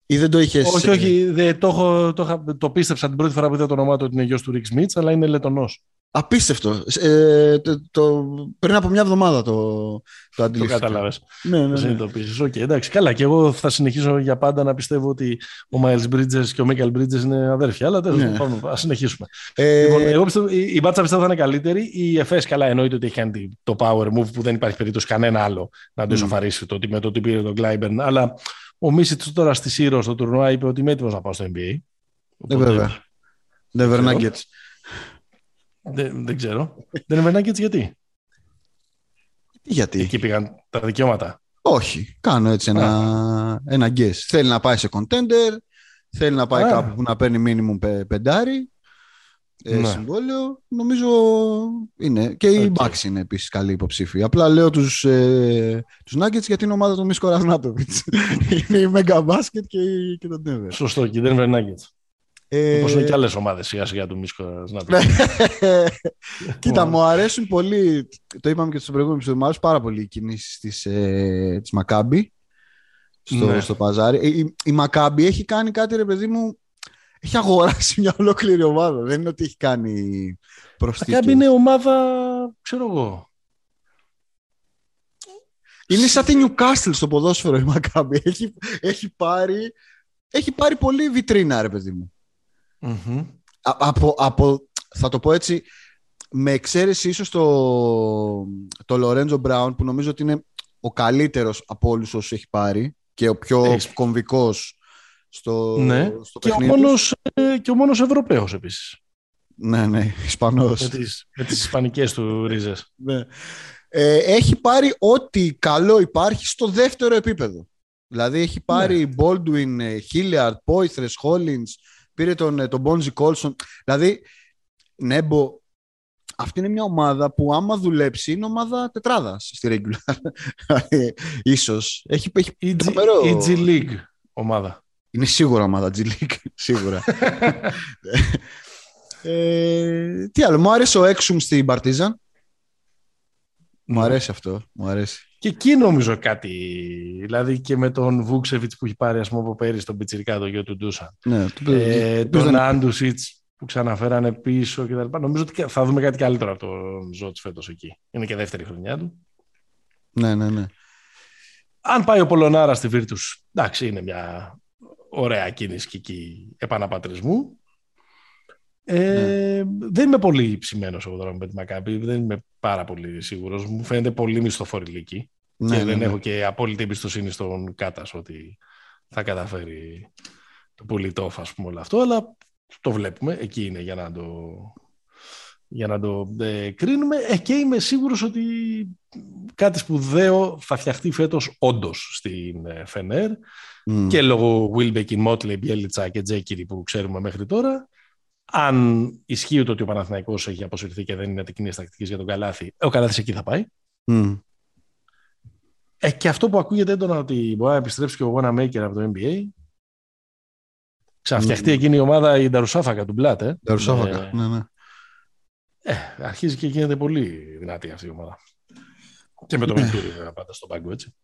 Ή δεν το είχες. Όχι, όχι. Δε, το, το, το, πίστεψα την πρώτη φορά που είδα το όνομά του ότι είναι γιος του Ριξ Σμιτς, αλλά είναι λετονό. Απίστευτο. Ε, το, το, πριν από μια εβδομάδα το, το αντιλήφθηκα. Το κατάλαβες. Ναι, ναι, ναι. Συνειδητοποίησες. Okay, εντάξει, καλά. Και εγώ θα συνεχίσω για πάντα να πιστεύω ότι ο Miles Bridges και ο Michael Bridges είναι αδέρφια. Αλλά τέλος ναι. πάντων, ας συνεχίσουμε. Ε... Λοιπόν, εγώ πιστεύω, η, η μπάτσα πιστεύω θα είναι καλύτερη. Η ΕΦΕΣ καλά εννοείται ότι έχει κάνει το power move που δεν υπάρχει περίπτωση κανένα άλλο να το ισοφαρίσει mm. το ότι με το ότι πήρε τον Glyburn. Αλλά ο Μίσιτς τώρα στη Σύρο στο τουρνουά είπε ότι είμαι έτοιμος να πάω στο NBA. Ναι, βέβαια. Never Nuggets. Δεν, δεν ξέρω. δεν είναι Nuggets γιατί; Γιατί; Εκεί πήγαν τα δικαιώματα. Όχι. Κάνω έτσι ένα, ένα guess. Θέλει να πάει σε contender. Θέλει να πάει κάπου που να παίρνει minimum πεντάρι. Ε, ναι. συμβόλαιο. Νομίζω είναι. Και okay. οι Bucks είναι επίσης καλή υποψήφοι. Απλά λέω τους ε, τους Nuggets γιατί είναι ομάδα του Μίσκο Ρασνάτοβιτ. είναι η Mega Basket και, και το Denver. Σωστό. Και η Denver Nuggets. Ε... Όπως είναι και άλλες ομάδες σιγά σιγά του Μίσκο να Κοίτα, μου αρέσουν πολύ, το είπαμε και στο προηγούμενο επεισόδιο, μου αρέσουν πάρα πολύ οι κινήσεις της, ε, της Μακάμπη στο, ναι. στο παζάρι. Η, η, η Μακάμπη έχει κάνει κάτι, ρε παιδί μου, έχει αγοράσει μια ολόκληρη ομάδα. Δεν είναι ότι έχει κάνει προσθήκη. Μακάμπη είναι ομάδα, ξέρω εγώ. Είναι σαν τη Newcastle στο ποδόσφαιρο η Μακάμπη. Έχει, έχει, πάρει, έχει πάρει πολύ βιτρίνα, ρε παιδί μου. Mm-hmm. από, από, θα το πω έτσι, με εξαίρεση ίσως το, το Λορέντζο Μπράουν που νομίζω ότι είναι ο καλύτερος από όλους όσους έχει πάρει και ο πιο Έχεις. κομβικός στο, ναι. στο και, ο μόνος, ε, και ο μόνος Ευρωπαίος επίσης. Ναι, ναι, Ισπανός. Με τις, με τις ισπανικές του ρίζες. ναι. Ε, έχει πάρει ό,τι καλό υπάρχει στο δεύτερο επίπεδο. Δηλαδή έχει πάρει ναι. Baldwin, ε, Hilliard, Poitres, Hollins, πήρε τον, ε, τον Bonzi Colson. Δηλαδή, Νέμπο, αυτή είναι μια ομάδα που άμα δουλέψει είναι ομάδα τετράδας στη regular. Ίσως. Έχει, έχει η, G, η G League ομάδα. Είναι σίγουρα ομάδα G League. σίγουρα. ε, τι άλλο, μου άρεσε ο Έξουμ στην Παρτίζαν. Μου αρέσει αυτό, μου αρέσει. Και εκεί νομίζω κάτι, δηλαδή και με τον Βούξεβιτς που έχει πάρει ας πούμε από πέρυσι τον Πιτσιρικά, το γιο του Ντούσα. Ναι, ε, τον δεν... Άντουσιτς που ξαναφέρανε πίσω κτλ. Νομίζω ότι θα δούμε κάτι καλύτερο από τον Ζώτς φέτος εκεί. Είναι και δεύτερη χρονιά του. Ναι, ναι, ναι. Αν πάει ο Πολωνάρα στη Βίρτους, εντάξει, είναι μια ωραία κίνηση και εκεί επαναπατρισμού. Ε, ναι. Δεν είμαι πολύ ψημένος εγώ τώρα με τη Μακάμπη, δεν είμαι πάρα πολύ σίγουρος. Μου φαίνεται πολύ μισθοφορηλική ναι, και ναι, δεν ναι. έχω και απόλυτη εμπιστοσύνη στον Κάτας ότι θα καταφέρει το πολιτόφ, ας πούμε, όλο αυτό, αλλά το βλέπουμε, εκεί είναι για να το, για να το ε, κρίνουμε ε, και είμαι σίγουρος ότι κάτι σπουδαίο θα φτιαχτεί φέτος όντως στην ε, Φενέρ mm. και λόγω Wilbeck, Motley, Bielitsa και Τζέκυρη που ξέρουμε μέχρι τώρα αν ισχύει το ότι ο Παναθηναϊκός έχει αποσυρθεί και δεν είναι κοινής τακτικής για τον Καλάθι, ο Καλάθις εκεί θα πάει. Mm. Ε, και αυτό που ακούγεται έντονα ότι μπορεί να επιστρέψει και ο Γόνα Μέικερ από το NBA. Ξαναφτιαχτεί mm. εκείνη η ομάδα η Νταρουσάφακα του Μπλάτ. Ε. Νταρουσάφακα, ε, ναι, ναι. Ε, αρχίζει και γίνεται πολύ δυνατή αυτή η ομάδα. Και με το Βιλτούρι πάντα στον πάγκο, έτσι.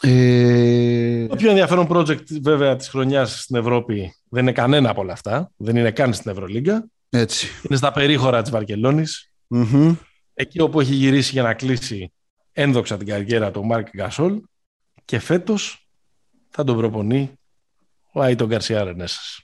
Ε... Το πιο ενδιαφέρον project βέβαια της χρονιάς στην Ευρώπη δεν είναι κανένα από όλα αυτά. Δεν είναι καν στην Ευρωλίγκα. Έτσι. Είναι στα περίχωρα της βαρκελονης Εκεί όπου έχει γυρίσει για να κλείσει ένδοξα την καριέρα του Μάρκ Γκασόλ και φέτος θα τον προπονεί ο Άιτον Γκαρσιά Ρενέσας.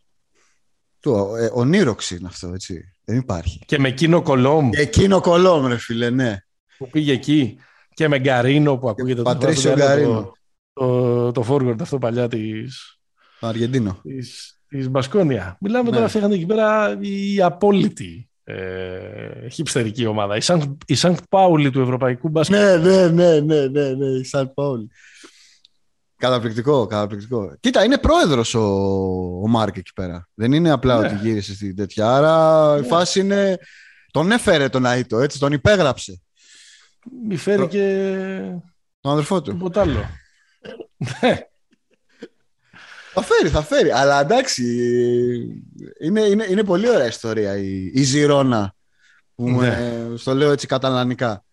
Το, ε, ονείροξη είναι αυτό, έτσι. Δεν υπάρχει. Και με εκείνο κολόμ. Και εκείνο κολόμ, ρε φίλε, ναι. Που πήγε εκεί και με Γκαρίνο που ακούγεται. Πατρίσιο Γκαρίνο το, το forward αυτό παλιά της, Αργεντίνο. της, της Μπασκόνια. Μιλάμε ναι. τώρα φύγανε εκεί πέρα η απόλυτη ε, χιπστερική ομάδα. Η Σανκτ, η Πάουλι του Ευρωπαϊκού Μπάσκετ. Ναι, ναι, ναι, ναι, ναι, ναι, η Σανκτ Πάουλι. Καταπληκτικό, καταπληκτικό. Κοίτα, είναι πρόεδρος ο, ο Μάρκ εκεί πέρα. Δεν είναι απλά ναι. ότι γύρισε στην τέτοια. Άρα η ναι. φάση είναι... Τον έφερε τον Αίτο, έτσι, τον υπέγραψε. Μη φέρει και... Τον αδερφό του. Τίποτα άλλο. θα φέρει, θα φέρει. Αλλά εντάξει, είναι, είναι, είναι πολύ ωραία ιστορία η, η Ζηρώνα. Που ναι. στο λέω έτσι καταλανικά.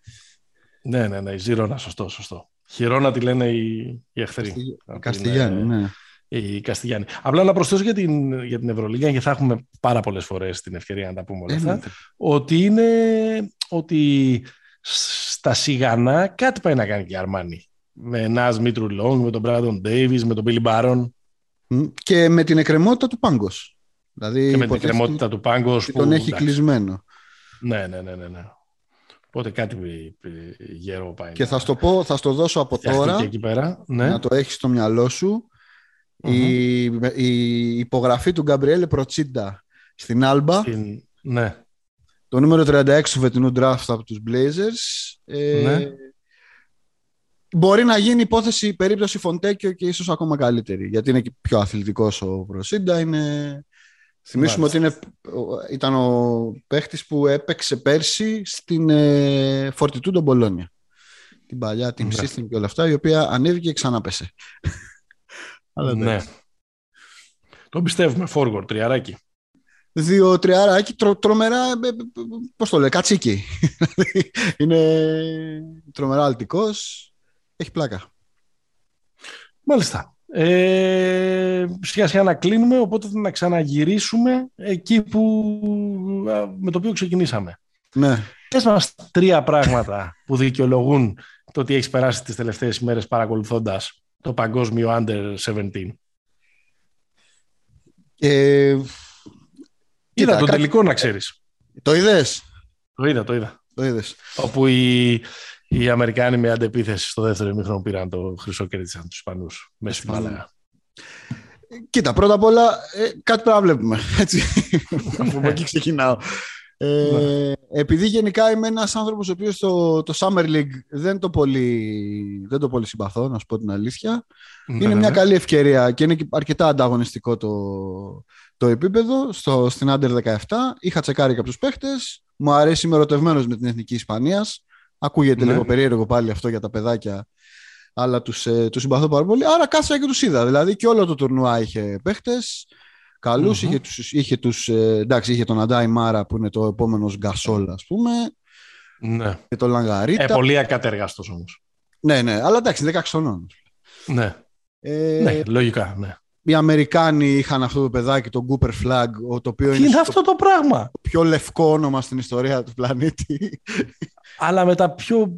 Ναι, ναι, ναι, η Ζηρώνα, σωστό, σωστό. Χειρώνα τη λένε οι, οι εχθροί. Καστιγιάννη, ναι. Η Καστιγιάννη. Απλά να προσθέσω για την, για την Ευρωλίγα και θα έχουμε πάρα πολλές φορές την ευκαιρία να τα πούμε όλα αυτά, ότι είναι ότι στα σιγανά κάτι πάει να κάνει και η Αρμάνη με Νάζ Μίτρου Λόγκ, με τον Μπράντον Ντέιβις, με τον Μπίλι Μπάρον. Και με την εκκρεμότητα του Πάγκος. Δηλαδή, και με την εκκρεμότητα του Πάγκος που τον έχει κλεισμένο. Ναι, ναι, ναι, ναι. ναι. Οπότε κάτι γερό πάει. Και θα στο πω, θα στο δώσω από τώρα, εκεί πέρα. Ναι. να το έχεις στο μυαλό σου. η, η, υπογραφή του Γκαμπριέλε Προτσίντα στην Άλμπα. Ναι. Το νούμερο 36 του φετινού draft από τους Blazers. Ε, ναι μπορεί να γίνει υπόθεση περίπτωση Φοντέκιο και ίσως ακόμα καλύτερη. Γιατί είναι και πιο αθλητικός ο Προσίντα. Είναι... Θυμίσουμε ότι είναι, ήταν ο παίχτης που έπαιξε πέρσι στην ε, Φορτιτούντο Μπολόνια. Την παλιά την System και όλα αυτά, η οποία ανέβηκε και ξαναπέσε. Αλλά ναι. Το πιστεύουμε, forward, τριαράκι. Δύο τριαράκι, τρο, τρομερά, ε, ε, πώς το λέει, κατσίκι. είναι τρομερά αλτικός έχει πλάκα. Μάλιστα. Ε, σιγά σιγά να κλείνουμε, οπότε να ξαναγυρίσουμε εκεί που, με το οποίο ξεκινήσαμε. Ναι. Πες μας τρία πράγματα που δικαιολογούν το ότι έχεις περάσει τις τελευταίες ημέρες παρακολουθώντας το παγκόσμιο Under 17. Ε, Είδα το τελικό να ξέρεις. Το είδες; Το είδα, το είδα. Το είδες. Όπου οι, οι Αμερικάνοι με αντεπίθεση στο δεύτερο ημίχρονο πήραν το χρυσό και τους Ισπανούς μέσα στην Μάλαγα. Κοίτα, πρώτα απ' όλα ε, κάτι πρέπει να βλέπουμε. Έτσι. Από εκεί ξεκινάω. Ε, ναι. Επειδή γενικά είμαι ένας άνθρωπος ο οποίος το, το Summer League δεν το, πολύ, δεν το πολύ συμπαθώ, να σου πω την αλήθεια. Ναι, είναι ναι, μια καλή ευκαιρία και είναι αρκετά ανταγωνιστικό το, το επίπεδο στο, στην Under 17. Είχα τσεκάρει κάποιου παίχτες. Μου αρέσει, είμαι ερωτευμένος με την εθνική Ισπανίας. Ακούγεται λίγο περίεργο πάλι αυτό για τα παιδάκια, αλλά τους ε, τους συμπαθώ πάρα πολύ. Άρα κάθισα και τους είδα. Δηλαδή και όλο το τουρνουά είχε παίχτες καλου Είχε, τους, είχε, τους, ε, εντάξει, είχε τον Αντάι Μάρα που είναι το επόμενος Γκασόλ, ας πούμε. Ναι. Και τον Λαγκαρίτα. Ε, πολύ ακατεργαστό όμως. Ναι, ναι, αλλά εντάξει, 16 χρονών. Ναι. Ε, ναι, λογικά, ναι. Οι Αμερικάνοι είχαν αυτό το παιδάκι, τον Cooper Flag, το οποίο είναι, είναι αυτό το πράγμα; Το πιο λευκό όνομα στην ιστορία του πλανήτη. Αλλά με τα πιο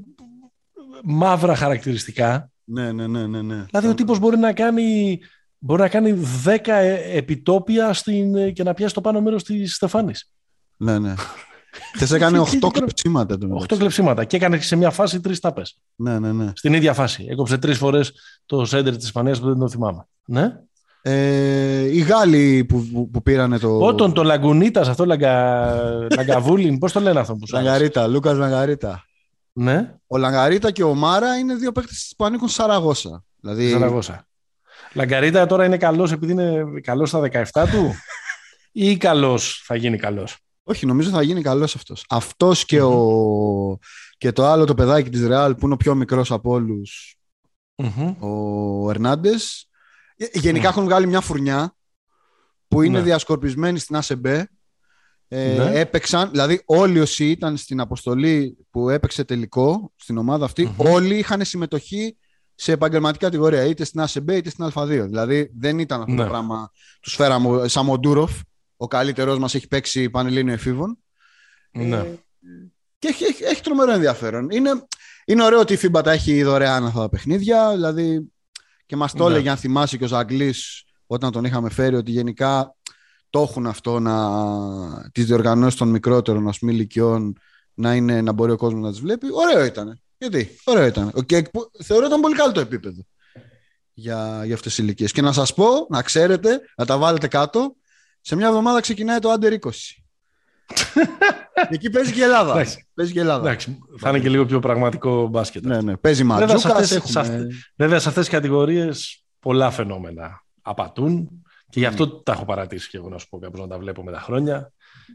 μαύρα χαρακτηριστικά. Ναι, ναι, ναι, ναι. ναι. Δηλαδή ο τύπος μπορεί να κάνει μπορεί να κάνει 10 ε, επιτόπια στην, ε, και να πιάσει το πάνω μέρος της Στεφάνης. Ναι, ναι. Θε έκανε 8 κλεψίματα. 8 κλεψίματα και έκανε σε μια φάση τρεις τάπες. Ναι, ναι, ναι. Στην ίδια φάση. Έκοψε τρεις φορές το σέντερ της Ισπανίας που δεν το θυμάμαι. Ναι. Ε, οι Γάλλοι που, που, που πήρανε το. Όταν το Λαγκουνίτας, αυτό Λαγκα... Λαγκαβούλιν, πώς το λένε αυτό που σου Λαγκαρίτα, Λούκας Λαγκαρίτα. Ναι. Ο Λαγκαρίτα και ο Μάρα είναι δύο παίκτες που ανήκουν Σαραγώσα. Δηλαδή... Σαραγώσα. Λαγκαρίτα τώρα είναι καλός επειδή είναι καλός στα 17 του, ή καλός θα γίνει καλός; Όχι, νομίζω θα γίνει καλός αυτός. Αυτός και, ο... και το άλλο το παιδάκι της Ρεάλ που είναι ο πιο μικρός από όλους, ο Ερνάντες. Ε, γενικά έχουν βγάλει μια φουρνιά που είναι ναι. διασκορπισμένη στην ΑΣΕΜΠΕ. Ε, ναι. Έπαιξαν, δηλαδή όλοι όσοι ήταν στην αποστολή που έπαιξε τελικό στην ομάδα όλοι είχαν συμμετοχή σε επαγγελματική κατηγορία, είτε στην ΑΣΕΜΠΕ είτε στην Α2. Δηλαδή δεν ήταν αυτό ναι. το πράγμα. Του φέραμε σαν Μοντούροφ, ο καλύτερό μας έχει παίξει πανελλήνιο εφήβων. Ναι. Ε, και έχει, έχει, έχει, τρομερό ενδιαφέρον. Είναι, είναι ωραίο ότι η FIBA τα έχει δωρεάν αυτά τα παιχνίδια. Δηλαδή και μας το ναι. έλεγε, αν θυμάσαι και ο Ζαγκλής, όταν τον είχαμε φέρει, ότι γενικά το έχουν αυτό να, τις διοργανώσεις των μικρότερων ας πούμε, ηλικιών να, είναι, να μπορεί ο κόσμος να τις βλέπει. Ωραίο ήταν. Γιατί, ωραίο ήταν. Και θεωρώ ήταν πολύ καλό το επίπεδο για, για αυτές τις ηλικίες. Και να σας πω, να ξέρετε, να τα βάλετε κάτω, σε μια εβδομάδα ξεκινάει το Under 20. Εκεί παίζει και η Ελλάδα. παίζει και η Ελλάδα. θα είναι και λίγο πιο πραγματικό μπάσκετ. Ναι, ναι. Παίζει Ματζούκας. Βέβαια, σε αυτές, έχουμε... βέβαια, σε αυτές τις κατηγορίες πολλά φαινόμενα απατούν και γι' αυτό mm. τα έχω παρατήσει και εγώ να σου πω κάπως να τα βλέπω με τα χρόνια.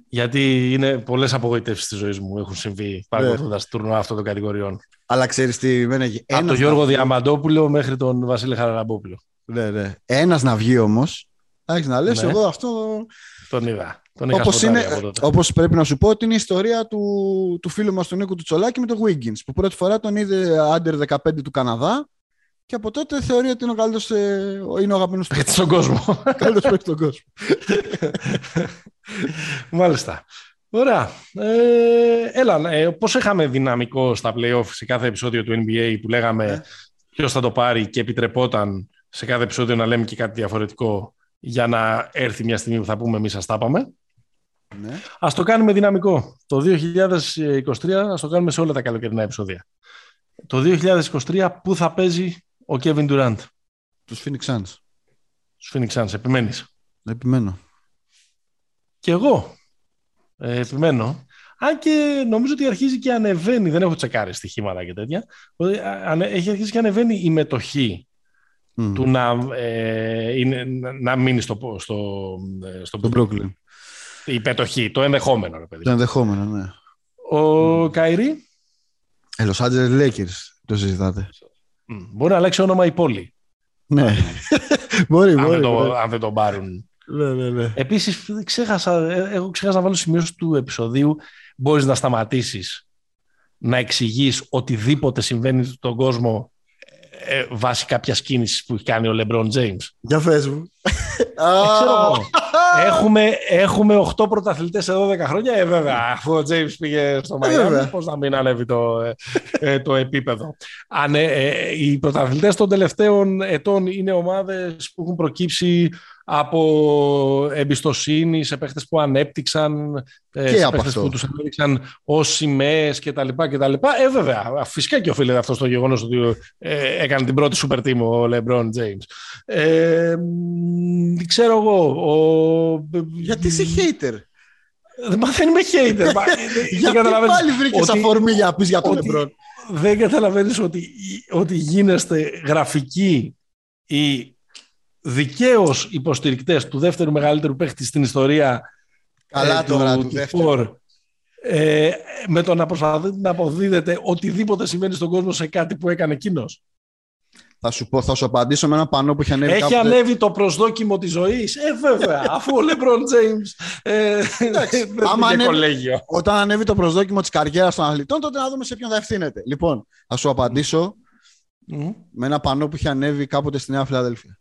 Γιατί είναι πολλές απογοητεύσεις της ζωής μου έχουν συμβεί παρακολουθώντα το τουρνουά αυτών των κατηγοριών. Αλλά ξέρεις τι μένει. Από τον Γιώργο Διαμαντόπουλο μέχρι τον Βασίλη Χαραραμπόπουλο. Ναι, ναι. Ένας να βγει όμως. Έχει να λες, ναι. εγώ αυτό. Τον είδα. Όπως, είναι, όπως πρέπει να σου πω ότι είναι η ιστορία του, του φίλου μας του Νίκου του Τσολάκη με τον Wiggins που πρώτη φορά τον είδε under 15 του Καναδά και από τότε θεωρεί ότι είναι ο καλύτερος, ε, είναι ο αγαπημένος του στον κόσμο. Καλύτερος παίκτης στον κόσμο. Μάλιστα. Ωραία. Ε, έλα, ε, πώς είχαμε δυναμικό στα play-off σε κάθε επεισόδιο του NBA που λέγαμε ε. ποιος θα το πάρει και επιτρεπόταν σε κάθε επεισόδιο να λέμε και κάτι διαφορετικό για να έρθει μια στιγμή που θα πούμε εμείς ας τα πάμε. Ναι. Ας το κάνουμε δυναμικό. Το 2023 ας το κάνουμε σε όλα τα καλοκαιρινά επεισόδια. Το 2023 πού θα παίζει ο Kevin Durant; Τους Phoenix Suns. Τους Phoenix Suns, επιμένεις; Επιμένω. Και εγώ ε, επιμένω. Αν και νομίζω ότι αρχίζει και ανεβαίνει, δεν έχω τσεκάρει στοιχήματα και τέτοια, έχει αρχίσει και ανεβαίνει η μετοχή του να, ε, είναι, να μείνει στο, στο, ε, στο, Brooklyn. Η μετοχή, το ενδεχόμενο. Ρε, παιδί. Το ενδεχόμενο, ναι. Ο mm. Καϊρή; Ε, Los Angeles Lakers, το συζητάτε. Μπορεί να αλλάξει όνομα η πόλη. Ναι. μπορεί, αν, μπορεί, δεν μπορεί. το, αν δεν τον πάρουν. Ναι, ναι, ναι. Επίσης, ξέχασα, ε, έχω ξεχάσει να βάλω σημείο του επεισοδίου. Μπορείς να σταματήσεις να εξηγείς οτιδήποτε συμβαίνει στον κόσμο ε, βάσει κάποιας κίνησης που έχει κάνει ο Λεμπρόν Τζέιμ. Για πες μου. Ε, έχουμε, έχουμε 8 πρωταθλητές σε 12 χρόνια. Ε, βέβαια, αφού ο Τζέιμ πήγε στο Μαϊάμι, πώς να μην ανέβει το, ε, το επίπεδο. Αν, ε, οι πρωταθλητές των τελευταίων ετών είναι ομάδες που έχουν προκύψει από εμπιστοσύνη σε παίχτες που ανέπτυξαν, ε, και σε παίχτες που τους ανέπτυξαν ως σημαίες κτλ. Ε, βέβαια, φυσικά και οφείλεται αυτό στο γεγονός ότι ε, έκανε την πρώτη super team ο LeBron James. Ε, ξέρω εγώ. Ο... Γιατί είσαι hater; Μα δεν είμαι hater. Γιατί πάλι βρήκες αφορμή για να πεις για τον LeBron; Δεν καταλαβαίνεις ότι, ότι γίνεστε γραφικοί ή δικαίως υποστηρικτές του δεύτερου μεγαλύτερου παίχτη στην ιστορία Καλά ε, τώρα, του, του, ε, με το να προσπαθείτε να αποδίδετε οτιδήποτε συμβαίνει στον κόσμο σε κάτι που έκανε εκείνος. Θα σου, πω, θα σου απαντήσω με ένα πανό που έχει ανέβει. Έχει κάποτε... ανέβει το προσδόκιμο της ζωής. Ε, βέβαια, αφού ο Λεμπρόν Τζέιμ. Ε, Άμα ανέβει, κολέγιο. Όταν ανέβει το προσδόκιμο της καριέρας των αθλητών, τότε να δούμε σε ποιον θα ευθύνεται. Λοιπόν, θα σου απαντήσω mm. με ένα πανό που έχει ανέβει κάποτε στη Νέα Φιλαδέλφια.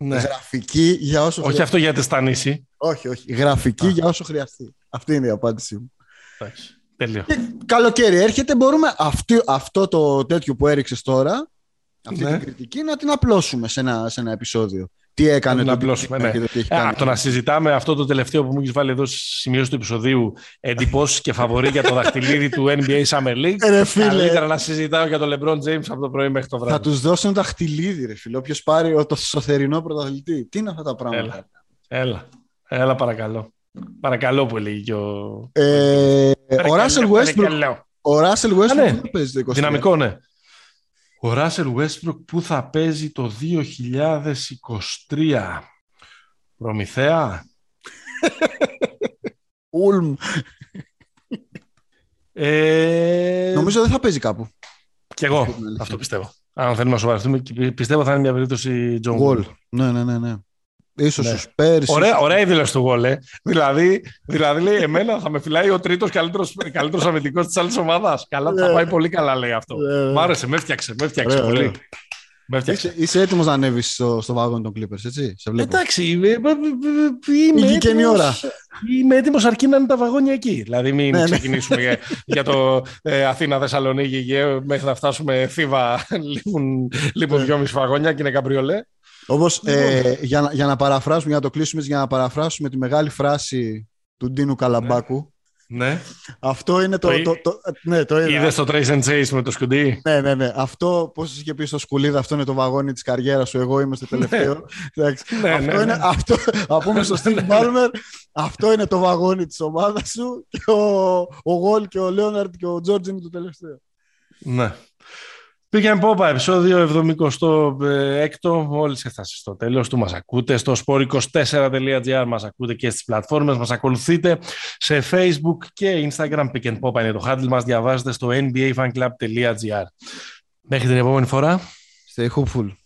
Ναι. Γραφική για όσο Όχι αυτό για τεστανίση. Όχι, όχι. Γραφική για όσο χρειαστεί. Αυτή είναι η απάντησή μου. Τέλειο. καλοκαίρι έρχεται, μπορούμε αυτή, αυτό το τέτοιο που έριξες τώρα, αυτή ναι. την κριτική, να την απλώσουμε σε ένα, σε ένα επεισόδιο. Τι έκανε το απλώσουμε, ναι. το, Α, το να συζητάμε αυτό το τελευταίο που μου έχεις βάλει εδώ στη σημείωση του επεισοδίου εντυπώσεις και φαβορή για το δαχτυλίδι του NBA Summer League. Ρε φίλε. Καλύτερα να συζητάω για τον LeBron James από το πρωί μέχρι το βράδυ. Θα τους δώσουν δαχτυλίδι, ρε φίλε. Όποιος πάρει το σωθερινό πρωταθλητή. Τι είναι αυτά τα πράγματα; Έλα, έλα, έλα παρακαλώ. Παρακαλώ που έλεγε και ο. Ε, ο Ράσελ Westbrook. Ο Ράσελ Westbrook ναι. παίζει το 20. Δυναμικό, ναι. Ο Ράσελ Westbrook που θα παίζει το 2023. Προμηθέα. Ούλμ. Ε... Νομίζω δεν θα παίζει κάπου. Κι εγώ αυτό πιστεύω. Αν θέλουμε να σοβαρευτούμε, πιστεύω θα είναι μια περίπτωση John Ναι, ναι, ναι. ναι. Ίσως ναι. στους πέρσι. Ωραία, ωραία η δήλωση του Γόλε. Δηλαδή, δηλαδή λέει, εμένα θα με φυλάει ο τρίτος καλύτερο καλύτερος αμυντικός της άλλης ομάδας. Καλά, θα ναι. πάει πολύ καλά, λέει αυτό. Ναι. Μ' άρεσε, με έφτιαξε, με έφτιαξε πολύ. Με είσαι, είσαι έτοιμος να ανέβεις στο, στο βάγον των Clippers, έτσι; Σε βλέπω. Εντάξει, είμαι, είμαι έτοιμος, ώρα. Είμαι έτοιμος αρκεί να είναι τα βαγόνια εκεί. Δηλαδή, μην ναι, ξεκινήσουμε για, για, το ε, Αθήνα-Θεσσαλονίκη μέχρι να φτάσουμε Θήβα. Λείπουν, λείπουν δυόμιση βαγόνια και είναι καμπριολέ. Όπω ε, για, για να παραφράσουμε, για να το κλείσουμε, για να παραφράσουμε τη μεγάλη φράση του Ντίνου Καλαμπάκου. Ναι. Αυτό είναι το. το, το, ναι, το είδα. Είδες το Trace and Chase με το σκουντί; Ναι, ναι, ναι. Αυτό, πώς είχε πει στο σκουλίδα, αυτό είναι το βαγόνι της καριέρας σου. Εγώ είμαι στο ναι. τελευταίο. ναι, ναι, αυτό ναι, είναι. Ναι. Αυτό, να πούμε στο Steve Ballmer, αυτό είναι το βαγόνι της ομάδας σου. Και ο, ο Γολ και ο Λέοναρντ και ο Τζόρτζ είναι το τελευταίο. Ναι. Πήγαινε Πόπα, επεισόδιο 76ο, μόλις έφτασες στο τέλος του. Μας ακούτε στο sport24.gr, μας ακούτε και στις πλατφόρμες, μας ακολουθείτε σε Facebook και Instagram. Πήγαινε Πόπα είναι το handle μας, διαβάζετε στο nbafanclub.gr. Μέχρι την επόμενη φορά. Stay hopeful.